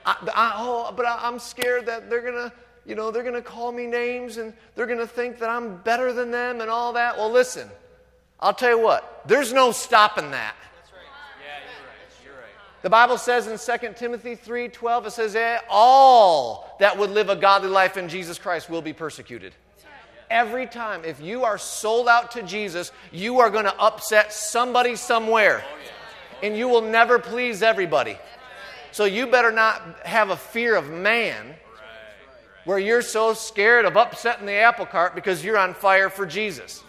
Speaker 1: I, I, oh, but I, I'm scared that they're gonna, you know, they're gonna call me names and they're gonna think that I'm better than them and all that. Well, listen, I'll tell you what. There's no stopping that. The Bible says in 2 Timothy 3:12 it says eh, all that would live a godly life in Jesus Christ will be persecuted. Every time if you are sold out to Jesus, you are going to upset somebody somewhere. And you will never please everybody. So you better not have a fear of man where you're so scared of upsetting the apple cart because you're on fire for Jesus.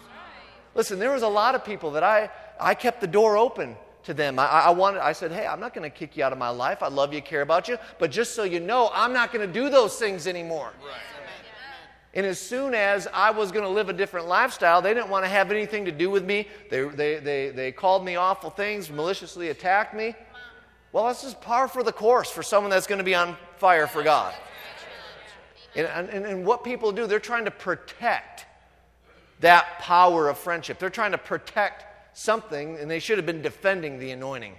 Speaker 1: Listen, there was a lot of people that I, I kept the door open to them. I, I wanted, I said, hey, I'm not going to kick you out of my life. I love you, care about you. But just so you know, I'm not going to do those things anymore. And as soon as I was going to live a different lifestyle, they didn't want to have anything to do with me. They, they, they, they called me awful things, maliciously attacked me. Well, that's just par for the course for someone that's going to be on fire for God. And, and, and what people do, they're trying to protect that power of friendship. They're trying to protect something, and they should have been defending the anointing.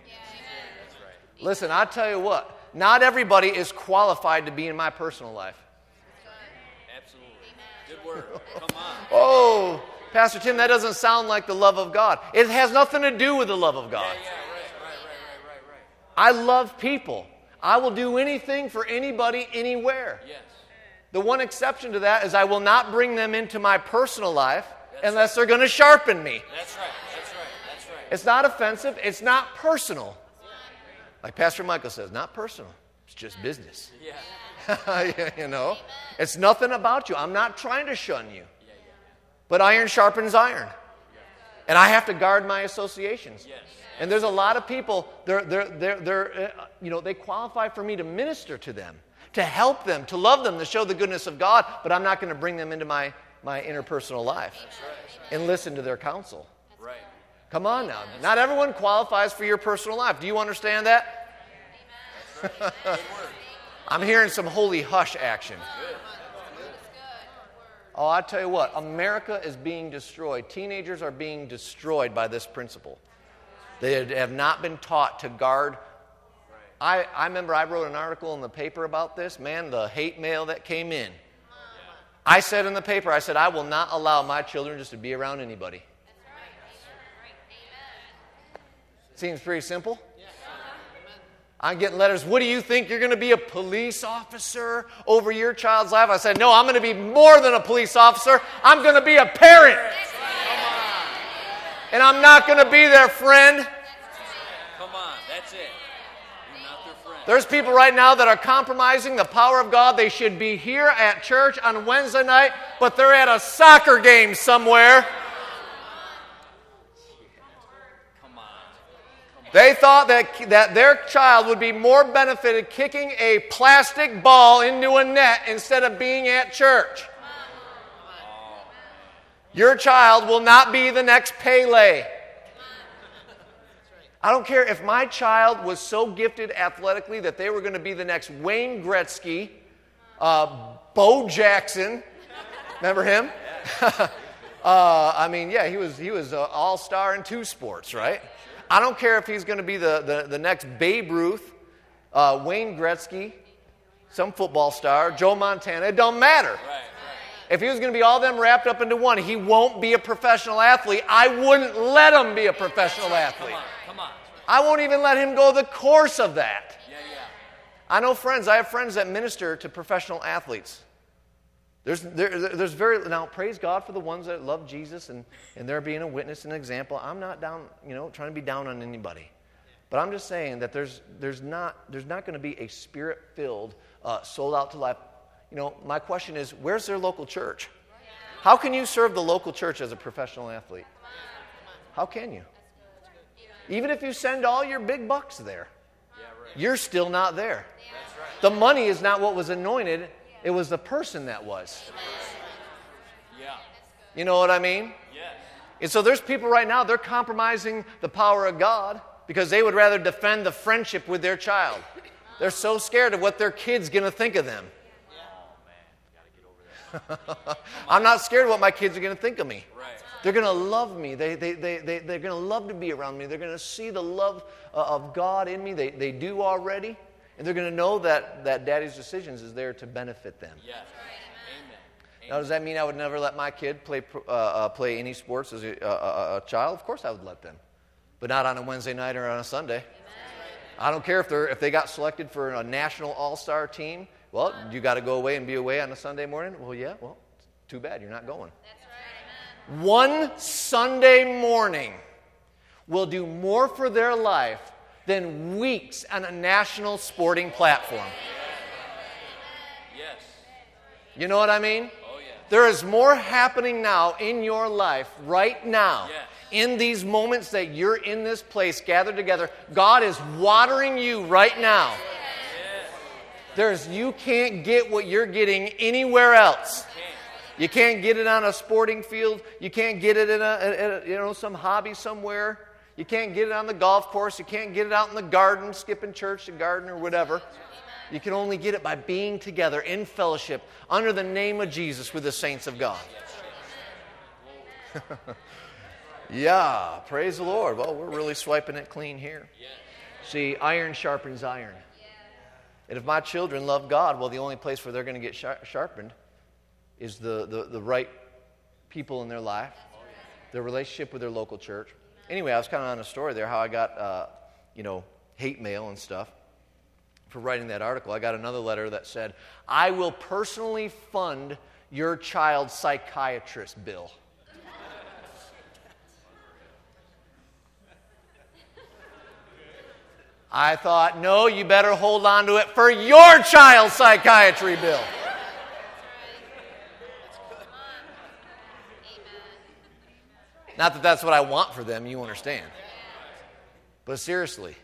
Speaker 1: Listen, I tell you what, not everybody is qualified to be in my personal life.
Speaker 2: Word. Come on.
Speaker 1: Oh, Pastor Tim, that doesn't sound like the love of God. It has nothing to do with the love of God.
Speaker 2: Yeah, yeah, right, right, right, right, right, right.
Speaker 1: I love people. I will do anything for anybody, anywhere.
Speaker 2: Yes.
Speaker 1: The one exception to that is I will not bring them into my personal life unless they're going to sharpen me.
Speaker 2: That's right. That's right. That's right.
Speaker 1: It's not offensive, it's not personal. Like Pastor Michael says, not personal, it's just business.
Speaker 2: Yeah.
Speaker 1: you know, it's nothing about you. I'm not trying to shun you. But iron sharpens iron. And I have to guard my associations.
Speaker 2: Yes.
Speaker 1: And there's a lot of people, they're, they're, they're, they're, uh, you know, they qualify for me to minister to them, to help them, to love them, to show the goodness of God, but I'm not going to bring them into my, my interpersonal life and listen to their counsel.
Speaker 2: Right.
Speaker 1: Come on now. Not everyone qualifies for your personal life. Do you understand that? I'm hearing some holy hush action. Oh, I tell you what, America is being destroyed. Teenagers are being destroyed by this principle. They have not been taught to guard. I, I remember I wrote an article in the paper about this. Man, the hate mail that came in. I said in the paper, I said, I will not allow my children just to be around anybody. Seems pretty simple. I'm getting letters. What do you think? You're going to be a police officer over your child's life? I said, No, I'm going to be more than a police officer. I'm going to be a parent. And I'm not going to be their friend.
Speaker 2: Come on, that's it. You're not their friend.
Speaker 1: There's people right now that are compromising the power of God. They should be here at church on Wednesday night, but they're at a soccer game somewhere.
Speaker 2: Come on.
Speaker 1: They thought that, that their child would be more benefited kicking a plastic ball into a net instead of being at church. Your child will not be the next Pele. I don't care if my child was so gifted athletically that they were going to be the next Wayne Gretzky, uh, Bo Jackson. Remember him? uh, I mean, yeah, he was, he was an all star in two sports, right? I don't care if he's going to be the, the, the next Babe Ruth, uh, Wayne Gretzky, some football star, Joe Montana. It don't matter.
Speaker 2: Right, right.
Speaker 1: If he was going to be all them wrapped up into one, he won't be a professional athlete. I wouldn't let him be a professional athlete.
Speaker 2: Come on, come on.
Speaker 1: I won't even let him go the course of that.
Speaker 2: Yeah, yeah.
Speaker 1: I know friends, I have friends that minister to professional athletes. There's, there, there's very, now praise God for the ones that love Jesus and, and they're being a witness and example. I'm not down, you know, trying to be down on anybody. But I'm just saying that there's, there's not, there's not going to be a spirit filled, uh, sold out to life. You know, my question is where's their local church? How can you serve the local church as a professional athlete? How can you? Even if you send all your big bucks there, you're still not there. The money is not what was anointed, it was the person that was.
Speaker 2: Yeah.
Speaker 1: You know what I mean?
Speaker 2: Yes.
Speaker 1: And so there's people right now, they're compromising the power of God because they would rather defend the friendship with their child. They're so scared of what their kid's going to think of them. I'm not scared of what my kids are going to think of me.
Speaker 2: Right.
Speaker 1: They're going to love me. They, they, they, they, they're going to love to be around me. They're going to see the love uh, of God in me. They, they do already. And they're going to know that, that daddy's decisions is there to benefit them.
Speaker 2: Yes. Amen.
Speaker 1: Now, does that mean I would never let my kid play, uh, uh, play any sports as a, a, a, a child? Of course I would let them. But not on a Wednesday night or on a Sunday. I don't care if, they're, if they got selected for a national all star team. Well, you got to go away and be away on a Sunday morning? Well, yeah, well, too bad. You're not going. Right. One Sunday morning will do more for their life than weeks on a national sporting platform.
Speaker 2: Yes.
Speaker 1: You know what I mean?
Speaker 2: Oh, yeah.
Speaker 1: There is more happening now in your life right now.
Speaker 2: Yes.
Speaker 1: In these moments that you're in this place gathered together, God is watering you right now. There's you can't get what you're getting anywhere else. You can't get it on a sporting field. You can't get it in a, in a- you know some hobby somewhere. You can't get it on the golf course. You can't get it out in the garden, skipping church to garden or whatever. You can only get it by being together in fellowship under the name of Jesus with the saints of God. yeah, praise the Lord. Well, we're really swiping it clean here. See, iron sharpens iron. And if my children love God, well, the only place where they're going to get shar- sharpened is the, the, the right people in their life, their relationship with their local church. Anyway, I was kind of on a story there how I got, uh, you know, hate mail and stuff for writing that article. I got another letter that said, I will personally fund your child's psychiatrist bill. I thought, no, you better hold on to it for your child's psychiatry bill. Not that that's what I want for them, you understand. But seriously,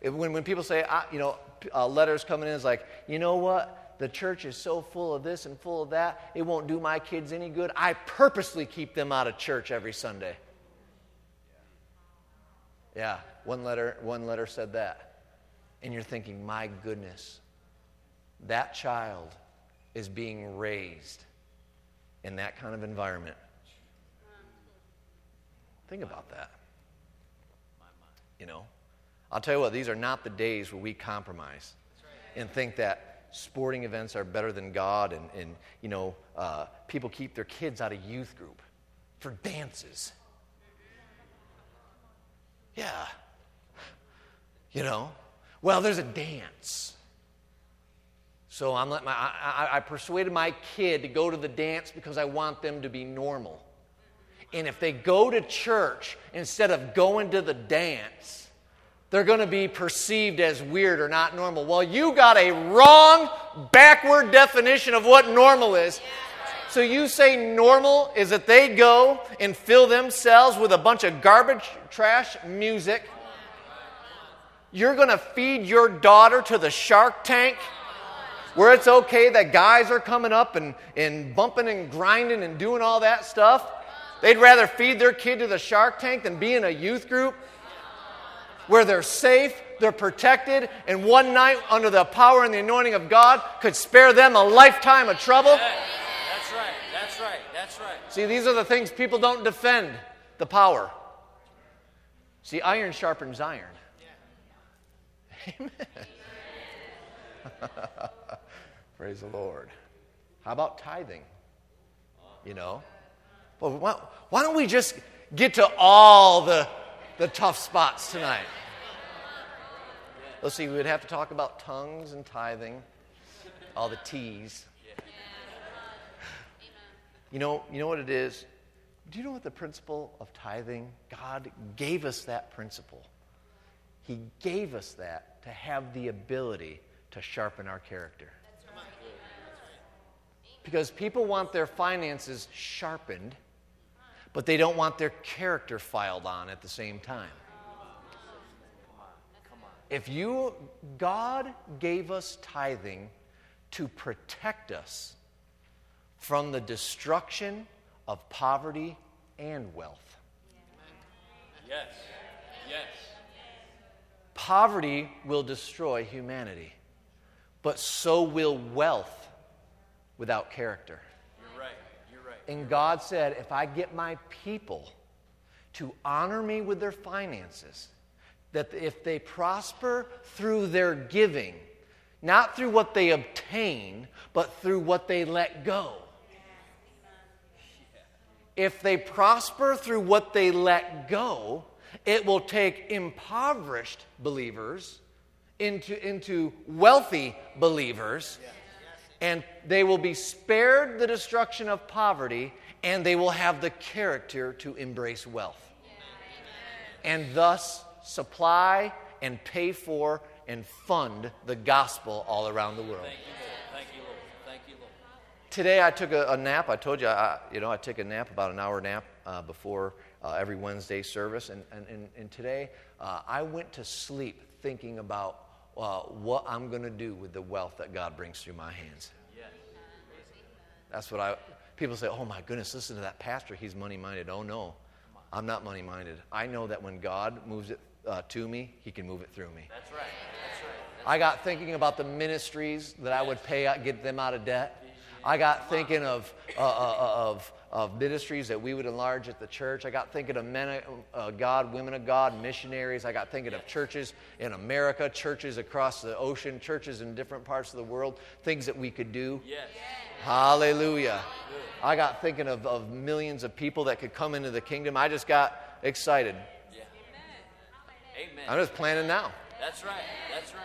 Speaker 1: if, when, when people say, you know, uh, letters coming in, it's like, you know what? The church is so full of this and full of that, it won't do my kids any good. I purposely keep them out of church every Sunday. Yeah, one letter, one letter said that. And you're thinking, my goodness, that child is being raised in that kind of environment. Think about that. You know, I'll tell you what, these are not the days where we compromise and think that sporting events are better than God and, and you know, uh, people keep their kids out of youth group for dances. Yeah. You know, well, there's a dance. So I'm let my, I, I, I persuaded my kid to go to the dance because I want them to be normal. And if they go to church instead of going to the dance, they're going to be perceived as weird or not normal. Well, you got a wrong, backward definition of what normal is. So you say normal is that they go and fill themselves with a bunch of garbage, trash music. You're going to feed your daughter to the shark tank where it's okay that guys are coming up and, and bumping and grinding and doing all that stuff. They'd rather feed their kid to the shark tank than be in a youth group where they're safe, they're protected, and one night under the power and the anointing of God could spare them a lifetime of trouble.
Speaker 2: That's right. That's right. That's right.
Speaker 1: See, these are the things people don't defend the power. See, iron sharpens iron. Amen. Praise the Lord. How about tithing? You know? Well, why, why don't we just get to all the, the tough spots tonight? Let's see, we would have to talk about tongues and tithing, all the T's. You know, you know what it is? Do you know what the principle of tithing? God gave us that principle. He gave us that to have the ability to sharpen our character. Because people want their finances sharpened, but they don't want their character filed on at the same time. If you, God gave us tithing to protect us from the destruction of poverty and wealth.
Speaker 2: Yes. Yes.
Speaker 1: Poverty will destroy humanity, but so will wealth without character.
Speaker 2: You're right. You're right.
Speaker 1: And God said, if I get my people to honor me with their finances, that if they prosper through their giving, not through what they obtain, but through what they let go. If they prosper through what they let go, it will take impoverished believers into, into wealthy believers, and they will be spared the destruction of poverty, and they will have the character to embrace wealth. And thus supply and pay for and fund the gospel all around the world.
Speaker 2: Thank you, Lord. Thank you, Lord. Thank you, Lord.
Speaker 1: Today I took a, a nap. I told you, I, you know, I take a nap, about an hour nap uh, before uh, every Wednesday service. And, and, and, and today uh, I went to sleep thinking about uh, what I'm going to do with the wealth that God brings through my hands.
Speaker 2: Yes.
Speaker 1: That's what I, people say, oh my goodness, listen to that pastor. He's money minded. Oh no, I'm not money minded. I know that when God moves it uh, to me, He can move it through me.
Speaker 2: That's right. That's right.
Speaker 1: I got thinking about the ministries that I would pay out, get them out of debt. I got thinking of, uh, uh, of, of ministries that we would enlarge at the church. I got thinking of men of uh, God, women of God, missionaries. I got thinking of churches in America, churches across the ocean, churches in different parts of the world, things that we could do.
Speaker 2: Yes.
Speaker 1: Hallelujah. I got thinking of, of millions of people that could come into the kingdom. I just got excited.
Speaker 2: Yeah. Amen.
Speaker 1: I'm just planning now.
Speaker 2: That's right. That's right.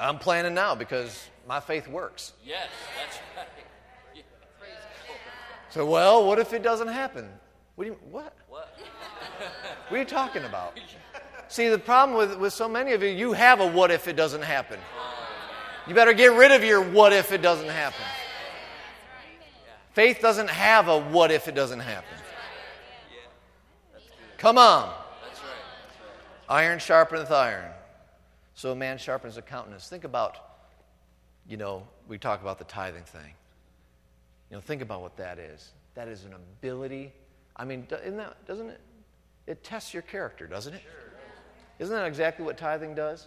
Speaker 1: I'm planning now because my faith works.
Speaker 2: Yes. That's right.
Speaker 1: So, well, what if it doesn't happen? What do you, what?
Speaker 2: What?
Speaker 1: What are you talking about? See, the problem with, with so many of you, you have a what if it doesn't happen. You better get rid of your what if it doesn't happen. Faith doesn't have a what if it doesn't happen. Come on.
Speaker 2: That's right.
Speaker 1: Iron sharpeneth iron. So a man sharpens a countenance. Think about, you know, we talk about the tithing thing. You know, think about what that is. That is an ability. I mean, isn't that, doesn't it? It tests your character, doesn't it? Isn't that exactly what tithing does?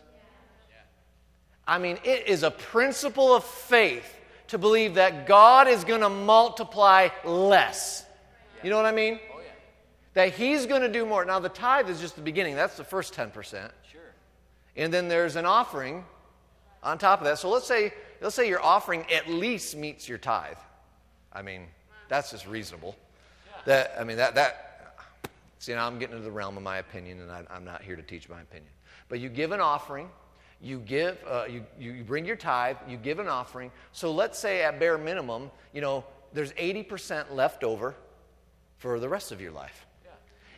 Speaker 1: I mean, it is a principle of faith to believe that God is going to multiply less. You know what I mean? Oh, that He's going to do more. Now, the tithe is just the beginning, that's the first 10%.
Speaker 2: Sure.
Speaker 1: And then there's an offering on top of that. So let's say, let's say your offering at least meets your tithe. I mean, that's just reasonable. That, I mean, that, that, see, now I'm getting into the realm of my opinion, and I, I'm not here to teach my opinion. But you give an offering, you give, uh, you, you bring your tithe, you give an offering. So let's say at bare minimum, you know, there's 80% left over for the rest of your life.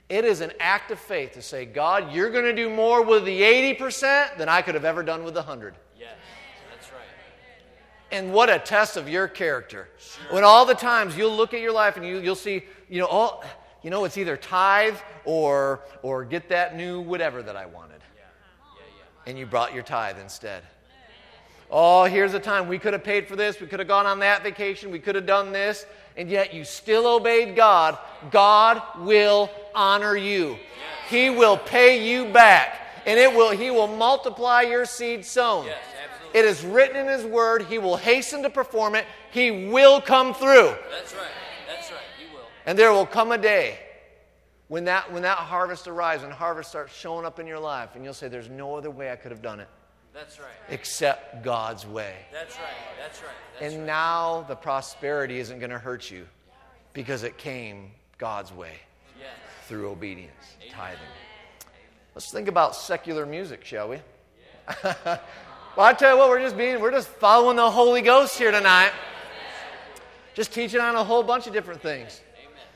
Speaker 1: It is an act of faith to say, God, you're going to do more with the 80% than I could have ever done with the 100. And what a test of your character. When all the times you'll look at your life and you, you'll see, you know, all, you know, it's either tithe or, or get that new whatever that I wanted. And you brought your tithe instead. Oh, here's a time we could have paid for this, we could have gone on that vacation, we could have done this, and yet you still obeyed God. God will honor you. He will pay you back, and it will He will multiply your seed sown.
Speaker 2: Yes.
Speaker 1: It is written in His Word. He will hasten to perform it. He will come through.
Speaker 2: That's right. That's right. He will.
Speaker 1: And there will come a day when that, when that harvest arrives and harvest starts showing up in your life, and you'll say, There's no other way I could have done it
Speaker 2: That's right.
Speaker 1: except God's way.
Speaker 2: That's right. That's right. That's
Speaker 1: And
Speaker 2: right.
Speaker 1: now the prosperity isn't going to hurt you because it came God's way
Speaker 2: Yes.
Speaker 1: through obedience, tithing. Let's think about secular music, shall we? well, I tell you what, we're just being, we're just following the Holy Ghost here tonight. Just teaching on a whole bunch of different things.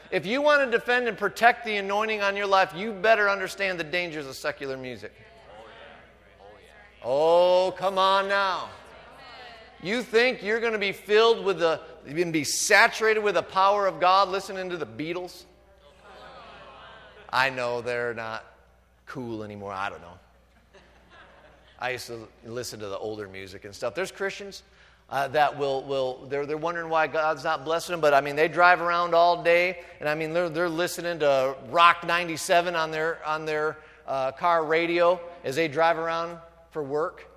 Speaker 1: If you want to defend and protect the anointing on your life, you better understand the dangers of secular music. Oh, come on now. You think you're going to be filled with the, you're going to be saturated with the power of God listening to the Beatles? I know they're not cool anymore. I don't know. I used to listen to the older music and stuff. There's Christians uh, that will, will they're, they're wondering why God's not blessing them, but I mean, they drive around all day, and I mean, they're, they're listening to Rock 97 on their, on their uh, car radio as they drive around for work.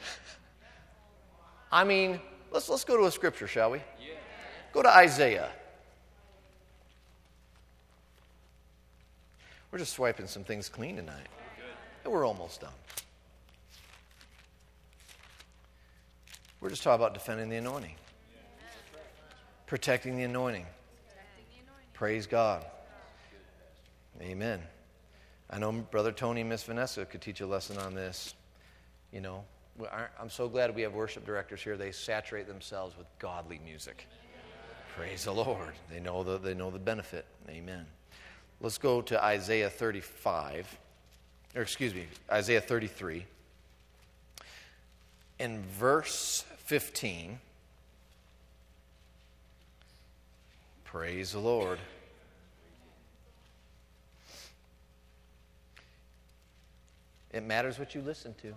Speaker 1: I mean, let's, let's go to a scripture, shall we? Go to Isaiah. We're just swiping some things clean tonight. And we're almost done. We're just talking about defending the anointing, protecting the anointing. Praise God. Amen. I know Brother Tony and Miss Vanessa could teach a lesson on this. You know, I'm so glad we have worship directors here. They saturate themselves with godly music. Praise the Lord. They know the, they know the benefit. Amen. Let's go to Isaiah 35, or excuse me, Isaiah 33. In verse 15, praise the Lord. It matters what you listen to.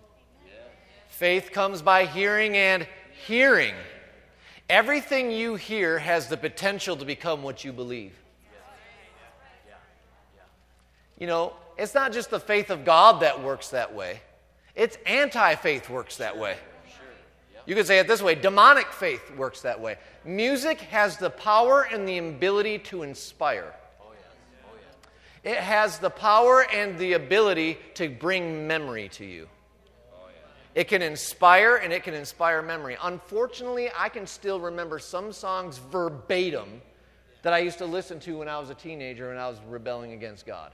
Speaker 1: Faith comes by hearing and hearing. Everything you hear has the potential to become what you believe. You know, it's not just the faith of God that works that way, it's anti faith works that way. You could say it this way demonic faith works that way. Music has the power and the ability to inspire. It has the power and the ability to bring memory to you. Oh, yeah. It can inspire and it can inspire memory. Unfortunately, I can still remember some songs verbatim that I used to listen to when I was a teenager and I was rebelling against God.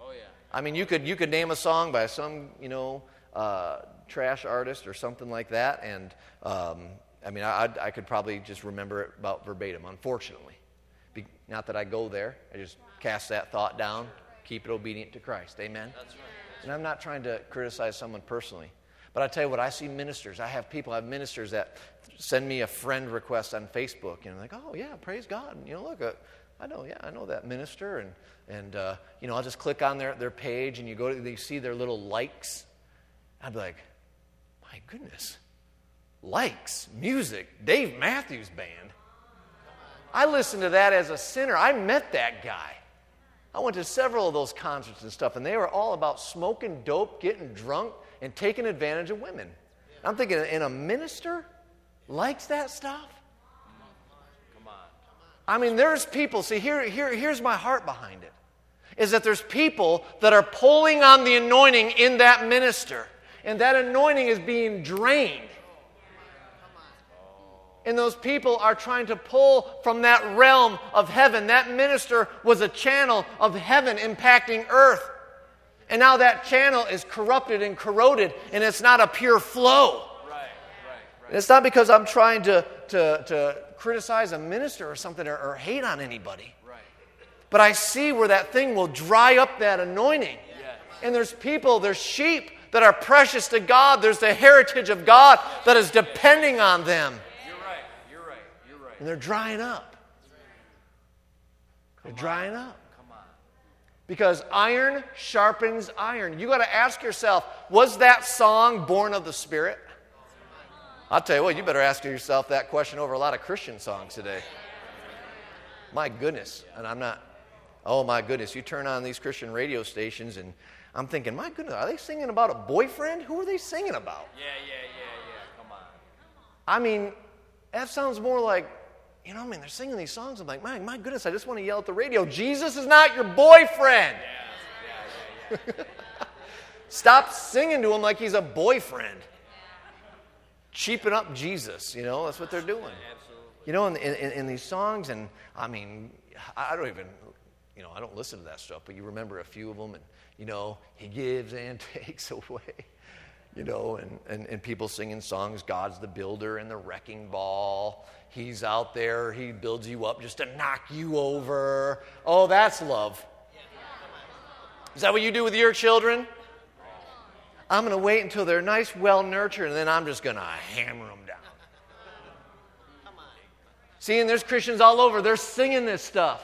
Speaker 2: Oh, yeah.
Speaker 1: I mean, you could, you could name a song by some, you know, uh, trash artist or something like that, and um, I mean, I, I'd- could probably just remember it about verbatim, unfortunately. Be, not that I go there, I just cast that thought down, keep it obedient to Christ. Amen?
Speaker 2: That's right.
Speaker 1: And I'm not trying to criticize someone personally. But I tell you what, I see ministers. I have people, I have ministers that send me a friend request on Facebook. And I'm like, oh, yeah, praise God. And, you know, look, uh, I know, yeah, I know that minister. And, and uh, you know, I'll just click on their, their page and you go to, you see their little likes. I'd be like, my goodness, likes, music, Dave Matthews Band. I listened to that as a sinner. I met that guy. I went to several of those concerts and stuff, and they were all about smoking dope, getting drunk, and taking advantage of women. I'm thinking, and a minister likes that stuff?
Speaker 2: Come on.
Speaker 1: I mean, there's people, see, here, here, here's my heart behind it, is that there's people that are pulling on the anointing in that minister, and that anointing is being drained. And those people are trying to pull from that realm of heaven. That minister was a channel of heaven impacting earth. And now that channel is corrupted and corroded, and it's not a pure flow.
Speaker 2: Right, right, right.
Speaker 1: It's not because I'm trying to, to, to criticize a minister or something or, or hate on anybody.
Speaker 2: Right.
Speaker 1: But I see where that thing will dry up that anointing.
Speaker 2: Yes.
Speaker 1: And there's people, there's sheep that are precious to God. There's the heritage of God that is depending on them.
Speaker 2: You're right. You're right. You're right.
Speaker 1: And they're drying up. They're drying up.
Speaker 2: Come on.
Speaker 1: Because iron sharpens iron. You got to ask yourself was that song born of the Spirit? I'll tell you what, you better ask yourself that question over a lot of Christian songs today. My goodness. And I'm not, oh my goodness. You turn on these Christian radio stations and I'm thinking, my goodness, are they singing about a boyfriend? Who are they singing about?
Speaker 2: Yeah, yeah, yeah, yeah. Come on.
Speaker 1: I mean, that sounds more like, you know, I mean, they're singing these songs. I'm like, my, my goodness, I just want to yell at the radio, Jesus is not your boyfriend.
Speaker 2: Yeah, yeah.
Speaker 1: Stop singing to him like he's a boyfriend. Cheaping up Jesus, you know, that's what they're doing.
Speaker 2: Absolutely.
Speaker 1: You know, in, in, in these songs, and I mean, I don't even, you know, I don't listen to that stuff, but you remember a few of them, and, you know, he gives and takes away, you know, and, and, and people singing songs, God's the builder and the wrecking ball. He's out there, he builds you up just to knock you over. Oh, that's love. Is that what you do with your children? I'm going to wait until they're nice, well nurtured, and then I'm just going to hammer them down. See, and there's Christians all over. They're singing this stuff.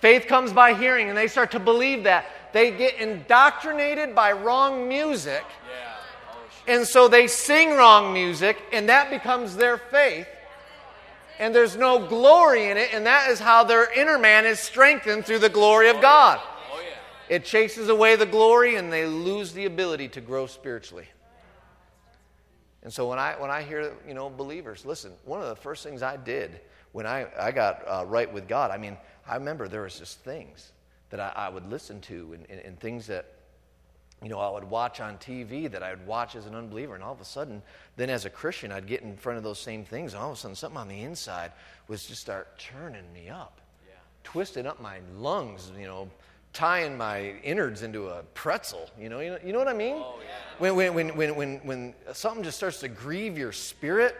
Speaker 1: Faith comes by hearing, and they start to believe that. They get indoctrinated by wrong music,
Speaker 2: Yeah.
Speaker 1: And so they sing wrong music, and that becomes their faith. And there's no glory in it, and that is how their inner man is strengthened through the glory of God.
Speaker 2: Oh, yeah.
Speaker 1: It chases away the glory and they lose the ability to grow spiritually. And so when I, when I hear, you know, believers, listen, one of the first things I did when I, I got uh, right with God, I mean, I remember there was just things that I, I would listen to and, and, and things that, you know, I would watch on TV that I would watch as an unbeliever. And all of a sudden, then as a Christian, I'd get in front of those same things. And all of a sudden, something on the inside was just start turning me up,
Speaker 2: Yeah.
Speaker 1: twisting up my lungs, you know, tying my innards into a pretzel. You know, you know, you know what I mean?
Speaker 2: Oh, yeah.
Speaker 1: When, when, when, when, when, when something just starts to grieve your spirit,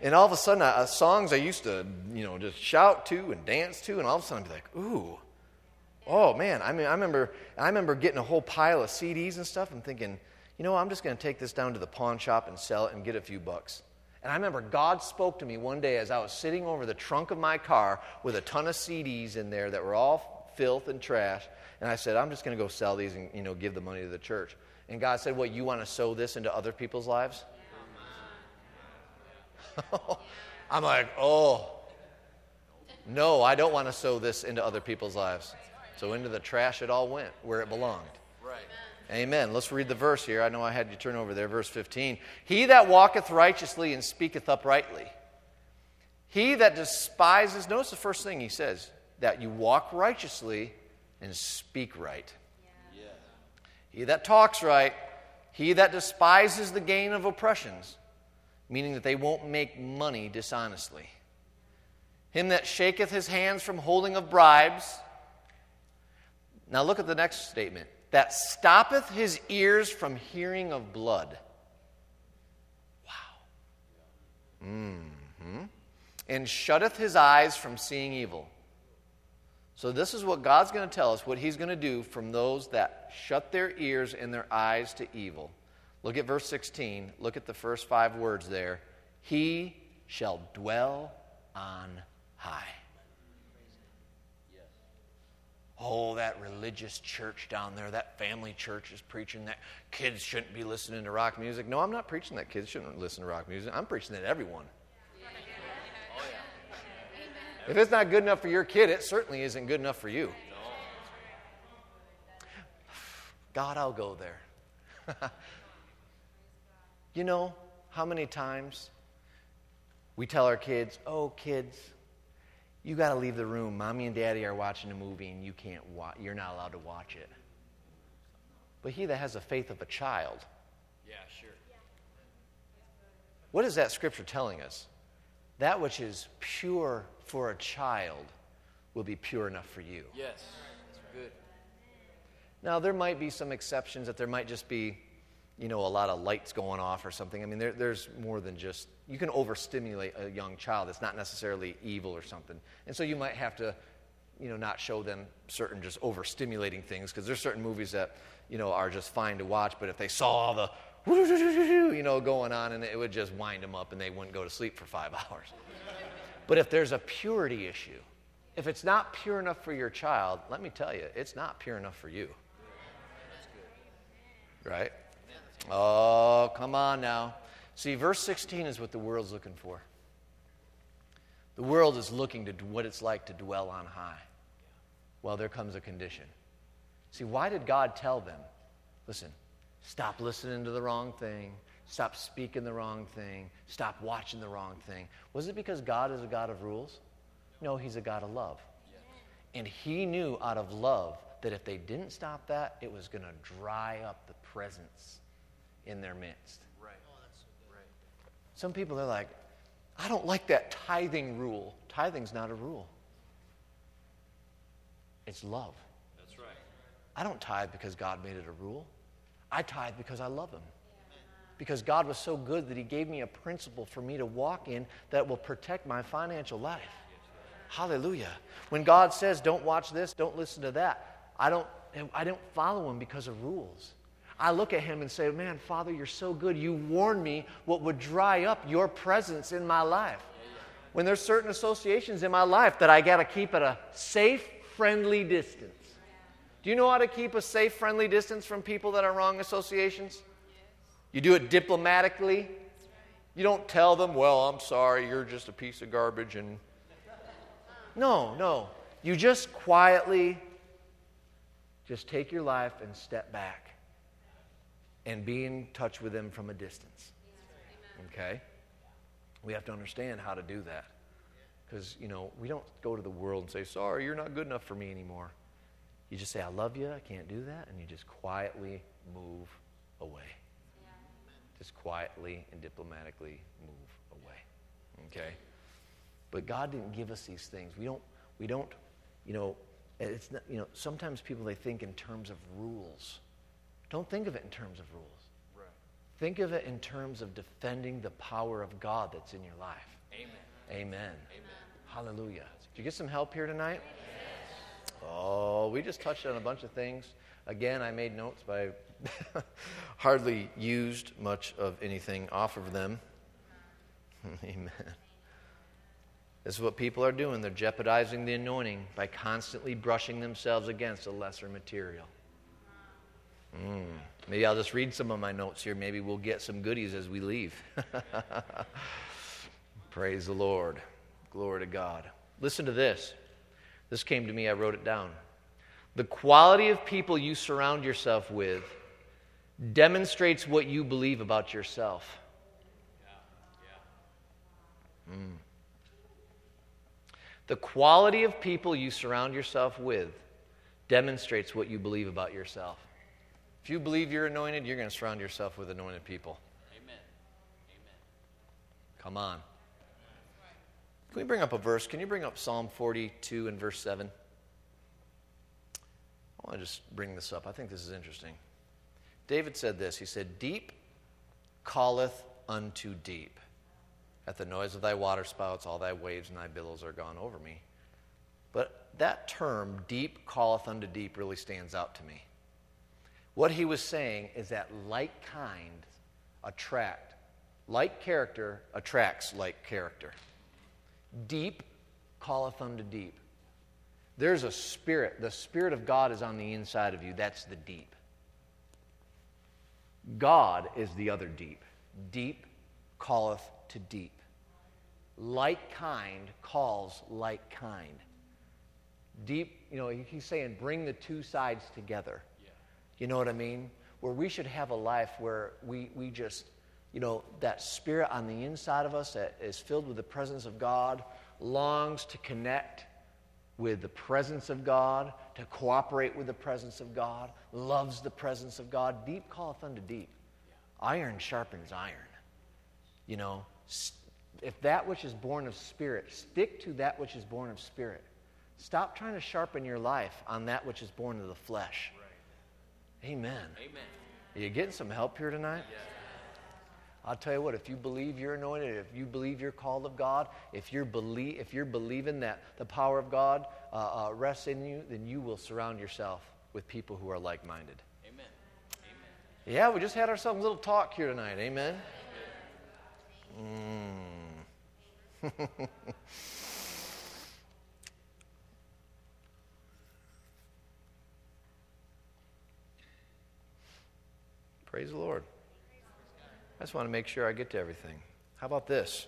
Speaker 1: and all of a sudden, uh, songs I used to, you know, just shout to and dance to, and all of a sudden I'd be like, ooh, oh man. I mean, I remember, I remember getting a whole pile of CDs and stuff and thinking, you know, I'm just going to take this down to the pawn shop and sell it and get a few bucks. And I remember God spoke to me one day as I was sitting over the trunk of my car with a ton of CDs in there that were all filth and trash. And I said, I'm just going to go sell these and, you know, give the money to the church. And God said, What, you want to sow this into other people's lives? I'm like, Oh, no, I don't want to sow this into other people's lives. So into the trash it all went where it belonged.
Speaker 2: Right.
Speaker 1: Amen. Let's read the verse here. I know I had you turn over there, verse 15. He that walketh righteously and speaketh uprightly. He that despises, notice the first thing he says, that you walk righteously and speak right.
Speaker 2: Yeah.
Speaker 1: He that talks right, he that despises the gain of oppressions, meaning that they won't make money dishonestly. Him that shaketh his hands from holding of bribes. Now look at the next statement. That stoppeth his ears from hearing of blood. Wow. hmm And shutteth his eyes from seeing evil. So, this is what God's going to tell us, what He's going to do from those that shut their ears and their eyes to evil. Look at verse 16. Look at the first five words there. He shall dwell on high. Oh, that religious church down there, that family church is preaching that kids shouldn't be listening to rock music. No, I'm not preaching that kids shouldn't listen to rock music. I'm preaching that everyone. If it's not good enough for your kid, it certainly isn't good enough for you. God, I'll go there. you know how many times we tell our kids, oh, kids, you got to leave the room. Mommy and daddy are watching a movie and you can't watch, you're not allowed to watch it. But he that has the faith of a child.
Speaker 2: Yeah, sure.
Speaker 1: What is that scripture telling us? That which is pure for a child will be pure enough for you.
Speaker 2: Yes. That's good.
Speaker 1: Now, there might be some exceptions that there might just be, you know, a lot of lights going off or something. I mean, there, there's more than just, you can overstimulate a young child. It's not necessarily evil or something. And so you might have to, you know, not show them certain just overstimulating things because there's certain movies that, you know, are just fine to watch, but if they saw all the, you know, going on and it would just wind them up and they wouldn't go to sleep for five hours. But if there's a purity issue, if it's not pure enough for your child, let me tell you, it's not pure enough for you. Right? Oh, come on now. See, verse 16 is what the world's looking for. The world is looking to what it's like to dwell on high. Well, there comes a condition. See, why did God tell them? Listen, stop listening to the wrong thing, stop speaking the wrong thing, stop watching the wrong thing. Was it because God is a God of rules? No, He's a God of love. And He knew out of love that if they didn't stop that, it was going to dry up the presence in their midst. Some people are like, I don't like that tithing rule. Tithing's not a rule, it's love.
Speaker 2: That's right.
Speaker 1: I don't tithe because God made it a rule. I tithe because I love Him. Because God was so good that He gave me a principle for me to walk in that will protect my financial life. Hallelujah. When God says, don't watch this, don't listen to that, I don't, I don't follow Him because of rules. I look at Him and say, man, Father, you're so good. You warned me what would dry up your presence in my life. When there's certain associations in my life that I got to keep at a safe, friendly distance. Do you know how to keep a safe, friendly distance from people that are wrong associations? You do it diplomatically. You don't tell them, well, I'm sorry, you're just a piece of garbage. And no, no. You just quietly just take your life and step back and be in touch with them from a distance. Okay? We have to understand how to do that. Because, you know, we don't go to the world and say, sorry, you're not good enough for me anymore. You just say, I love you, I can't do that, and you just quietly move away. Just quietly and diplomatically move away. Okay? But God didn't give us these things. We don't, we don't, you know, it's not, you know, sometimes people they think in terms of rules. Don't think of it in terms of rules.
Speaker 2: Right.
Speaker 1: Think of it in terms of defending the power of God that's in your life.
Speaker 2: Amen.
Speaker 1: Amen.
Speaker 2: Amen.
Speaker 1: Hallelujah. Did you get some help here tonight? Oh, we just touched on a bunch of things. Again, I made notes, but I hardly used much of anything off of them. Amen. This is what people are doing. They're jeopardizing the anointing by constantly brushing themselves against a lesser material. Mm. Maybe I'll just read some of my notes here. Maybe we'll get some goodies as we leave. Praise the Lord. Glory to God. Listen to this. This came to me, I wrote it down. The quality of people you surround yourself with demonstrates what you believe about yourself. Mm. The quality of people you surround yourself with demonstrates what you believe about yourself. If you believe you're anointed, you're going to surround yourself with anointed people.
Speaker 2: Amen. Amen.
Speaker 1: Come on. Can we bring up a verse? Can you bring up Psalm 42 and verse 7? I want to just bring this up. I think this is interesting. David said this He said, Deep calleth unto deep. At the noise of thy waterspouts, all thy waves and thy billows are gone over me. But that term, deep calleth unto deep, really stands out to me. What he was saying is that like kind attract, like character attracts like character. Deep calleth unto deep. There's a spirit. The Spirit of God is on the inside of you. That's the deep. God is the other deep. Deep calleth to deep. Like kind calls like kind. Deep, you know, he's saying bring the two sides together. You know what I mean? Where we should have a life where we, we just, you know, that spirit on the inside of us that is filled with the presence of God longs to connect with the presence of God, to cooperate with the presence of God, loves the presence of God. Deep calleth unto deep. Iron sharpens iron. You know, if that which is born of spirit, stick to that which is born of spirit. Stop trying to sharpen your life on that which is born of the flesh. Amen.
Speaker 2: Amen.
Speaker 1: Are you getting some help here tonight?
Speaker 2: Yes.
Speaker 1: I'll tell you what, if you believe you're anointed, if you believe you're called of God, if you're, belie- if you're believing that the power of God uh, uh, rests in you, then you will surround yourself with people who are like minded.
Speaker 2: Amen.
Speaker 1: Amen. Yeah, we just had ourselves a little talk here tonight. Amen. Mm. Praise the Lord. I just want to make sure I get to everything. How about this?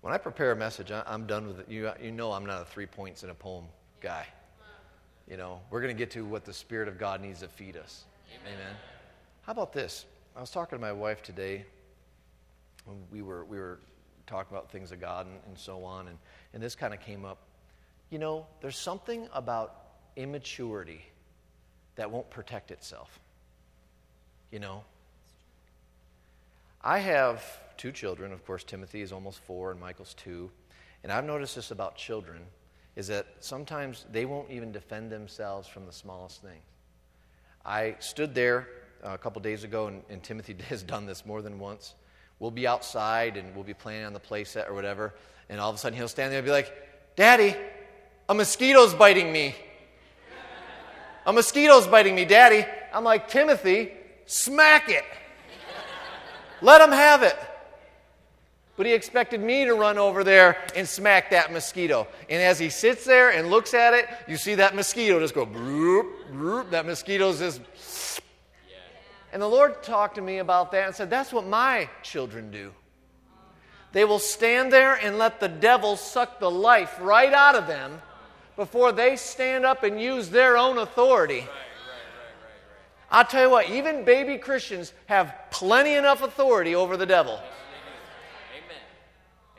Speaker 1: When I prepare a message, I'm done with it. You, you know I'm not a three points in a poem guy. You know, we're going to get to what the Spirit of God needs to feed us. Amen. Amen. How about this? I was talking to my wife today. When we were, we were talking about things of God and, and so on, and, and this kind of came up. You know, there's something about immaturity that won't protect itself. You know, I have two children. Of course, Timothy is almost four and Michael's two. And I've noticed this about children is that sometimes they won't even defend themselves from the smallest thing. I stood there uh, a couple days ago, and, and, Timothy has done this more than once. We'll be outside and we'll be playing on the playset or whatever, and all of a sudden he'll stand there and be like, Daddy, a mosquito's biting me. A mosquito's biting me, Daddy. I'm like, Timothy, smack it. Let him have it. But he expected me to run over there and smack that mosquito. And as he sits there and looks at it, you see that mosquito just go bloop, bloop. That mosquito's just. And the Lord talked to me about that and said, That's what my children do. They will stand there and let the devil suck the life right out of them before they stand up and use their own authority. I'll tell you what, even baby Christians have plenty enough authority over the devil.
Speaker 2: Amen.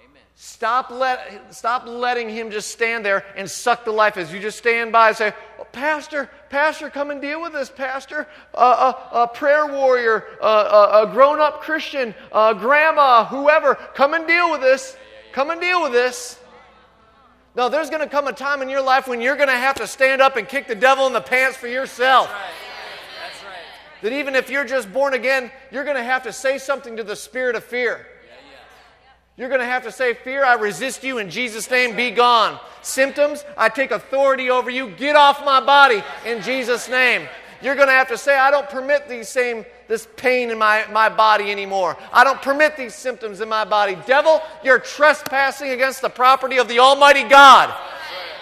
Speaker 2: Amen.
Speaker 1: Stop, let, stop letting him just stand there and suck the life as you just stand by and say, oh, Pastor, Pastor, come and deal with this, Pastor. Uh, uh, a prayer warrior, uh, a grown up Christian, a grandma, whoever, come and deal with this. Come and deal with this. No, there's going to come a time in your life when you're going to have to stand up and kick the devil in the pants for yourself. That even if you're just born again, you're going to have to say something to the spirit of fear. You're going to have to say, Fear, I resist you in Jesus' name, be gone. Symptoms, I take authority over you, get off my body in Jesus' name. You're going to have to say, I don't permit these same, this pain in my, my body anymore. I don't permit these symptoms in my body. Devil, you're trespassing against the property of the Almighty God.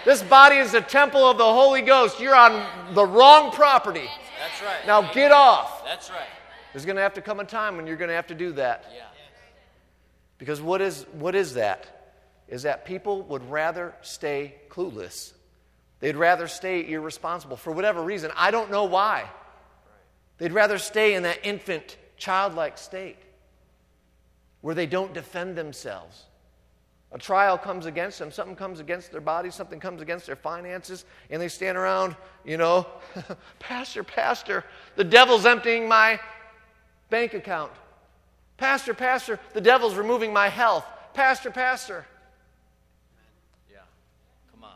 Speaker 1: This body is a temple of the Holy Ghost. You're on the wrong property.
Speaker 2: That's right.
Speaker 1: Now get off.
Speaker 2: That's right.
Speaker 1: There's going to have to come a time when you're going to have to do that.
Speaker 2: Yeah.
Speaker 1: Because what is, what is that? Is that people would rather stay clueless. They'd rather stay irresponsible for whatever reason. I don't know why. They'd rather stay in that infant, childlike state where they don't defend themselves. A trial comes against them, something comes against their body, something comes against their finances, and they stand around, you know, Pastor, Pastor, the devil's emptying my bank account. Pastor, Pastor, the devil's removing my health. Pastor, Pastor.
Speaker 2: Yeah, come on.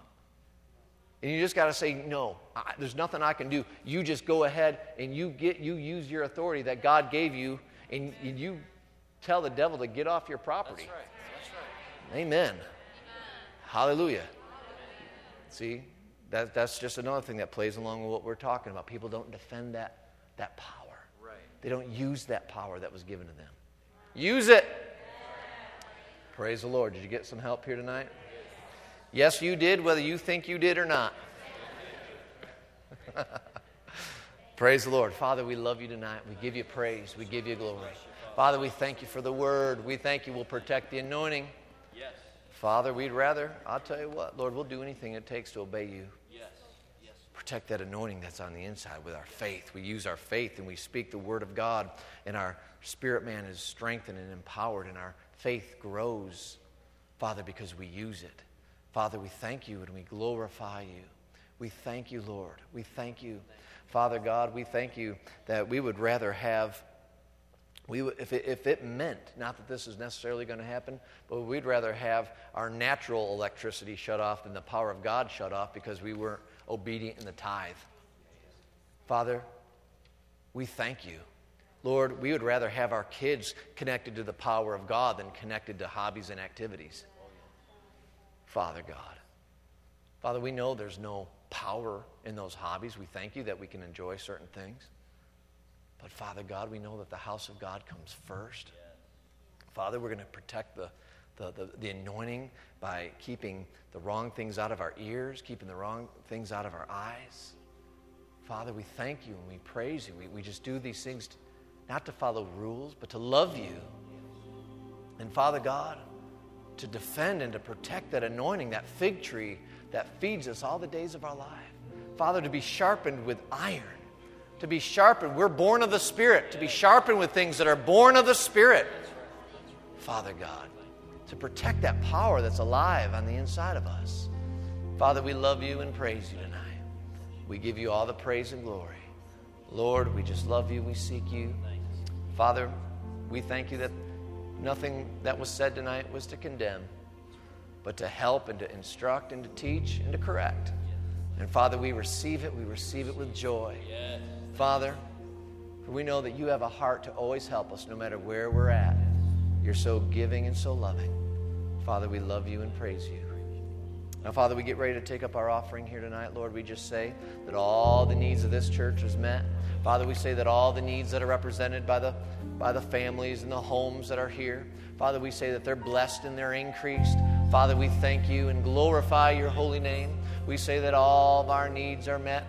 Speaker 1: And you just got to say, no, I, there's nothing I can do. You just go ahead and you get you use your authority that God gave you, and, and you tell the devil to get off your property.
Speaker 2: That's right.
Speaker 1: Amen. Hallelujah. See, that, that's just another thing that plays along with what we're talking about. People don't defend that, that power.
Speaker 2: Right.
Speaker 1: They don't use that power that was given to them. Use it. Praise the Lord. Did you get some help here tonight? Yes, you did, whether you think you did or not. praise the Lord. Father, we love you tonight. We give you praise. We give you glory. Father, we thank you for the word. We thank you. We'll protect the anointing. Father, we'd rather, I'll tell you what, Lord, we'll do anything it takes to obey you.
Speaker 2: Yes. Yes.
Speaker 1: protect that anointing that's on the inside with our faith. We use our faith and we speak the word of God, and our spirit man is strengthened and empowered, and our faith grows, Father, because we use it. Father, we thank you and we glorify you. We thank you, Lord. We thank you. Father God, we thank you that we would rather have, we if, it, if it meant, not that this is necessarily going to happen, but we'd rather have our natural electricity shut off than the power of God shut off because we weren't obedient in the tithe. Father, we thank you. Lord, we would rather have our kids connected to the power of God than connected to hobbies and activities. Father God. Father, we know there's no power in those hobbies. We thank you that we can enjoy certain things. But Father God, we know that the house of God comes first. Father, we're going to protect the, the, the, the, anointing by keeping the wrong things out of our ears, keeping the wrong things out of our eyes. Father, we thank you and we praise you. We, we just do these things to, not to follow rules, but to love you. And Father God, to defend and to protect that anointing, that fig tree that feeds us all the days of our life. Father, to be sharpened with iron, to be sharpened. We're born of the Spirit, to be sharpened with things that are born of the Spirit. Father God, to protect that power that's alive on the inside of us. Father, we love you and praise you tonight. We give you all the praise and glory. Lord, we just love you. We seek you. Father, we thank you that nothing that was said tonight was to condemn, but to help and to instruct and to teach and to correct. And Father, we receive it. We receive it with joy. Yes. Father, for we know that you have a heart to always help us no matter where we're at. You're so giving and so loving. Father, we love you and praise you. Now, Father, we get ready to take up our offering here tonight. Lord, we just say that all the needs of this church is met. Father, we say that all the needs that are represented by the by the families and the homes that are here. Father, we say that they're blessed and they're increased. Father, we thank you and glorify your holy name. We say that all of our needs are met.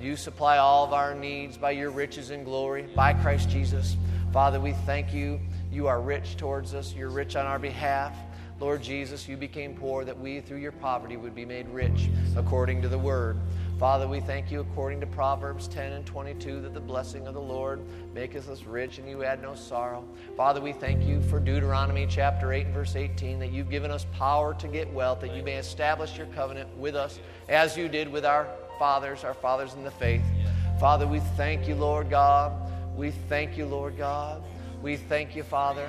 Speaker 1: You supply all of our needs by your riches and glory, by Christ Jesus. Father, we thank you. You are rich towards us, you're rich on our behalf. Lord Jesus, you became poor that we, through your poverty, would be made rich according to the word. Father, we thank you according to Proverbs 10 and 22 that the blessing of the Lord maketh us rich and you add no sorrow. Father, we thank you for Deuteronomy chapter 8 and verse 18 that you've given us power to get wealth, that you may establish your covenant with us as you did with our fathers, our fathers in the faith. Father, we thank you, Lord God. We thank you, Lord God. We thank you, Father,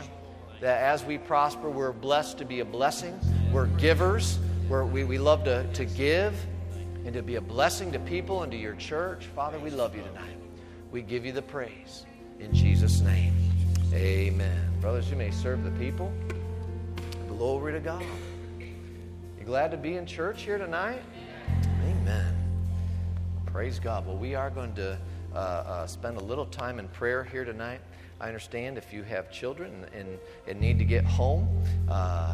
Speaker 1: that as we prosper, we're blessed to be a blessing. We're givers. We're, we, we love to, to give and to be a blessing to people and to your church. Father, we love you tonight. We give you the praise. In Jesus' name, amen. Brothers, you may serve the people. Glory to God. You glad to be in church here tonight? Amen. Praise God. Well, we are going to uh, uh, spend a little time in prayer here tonight. I understand if you have children and, and need to get home, uh,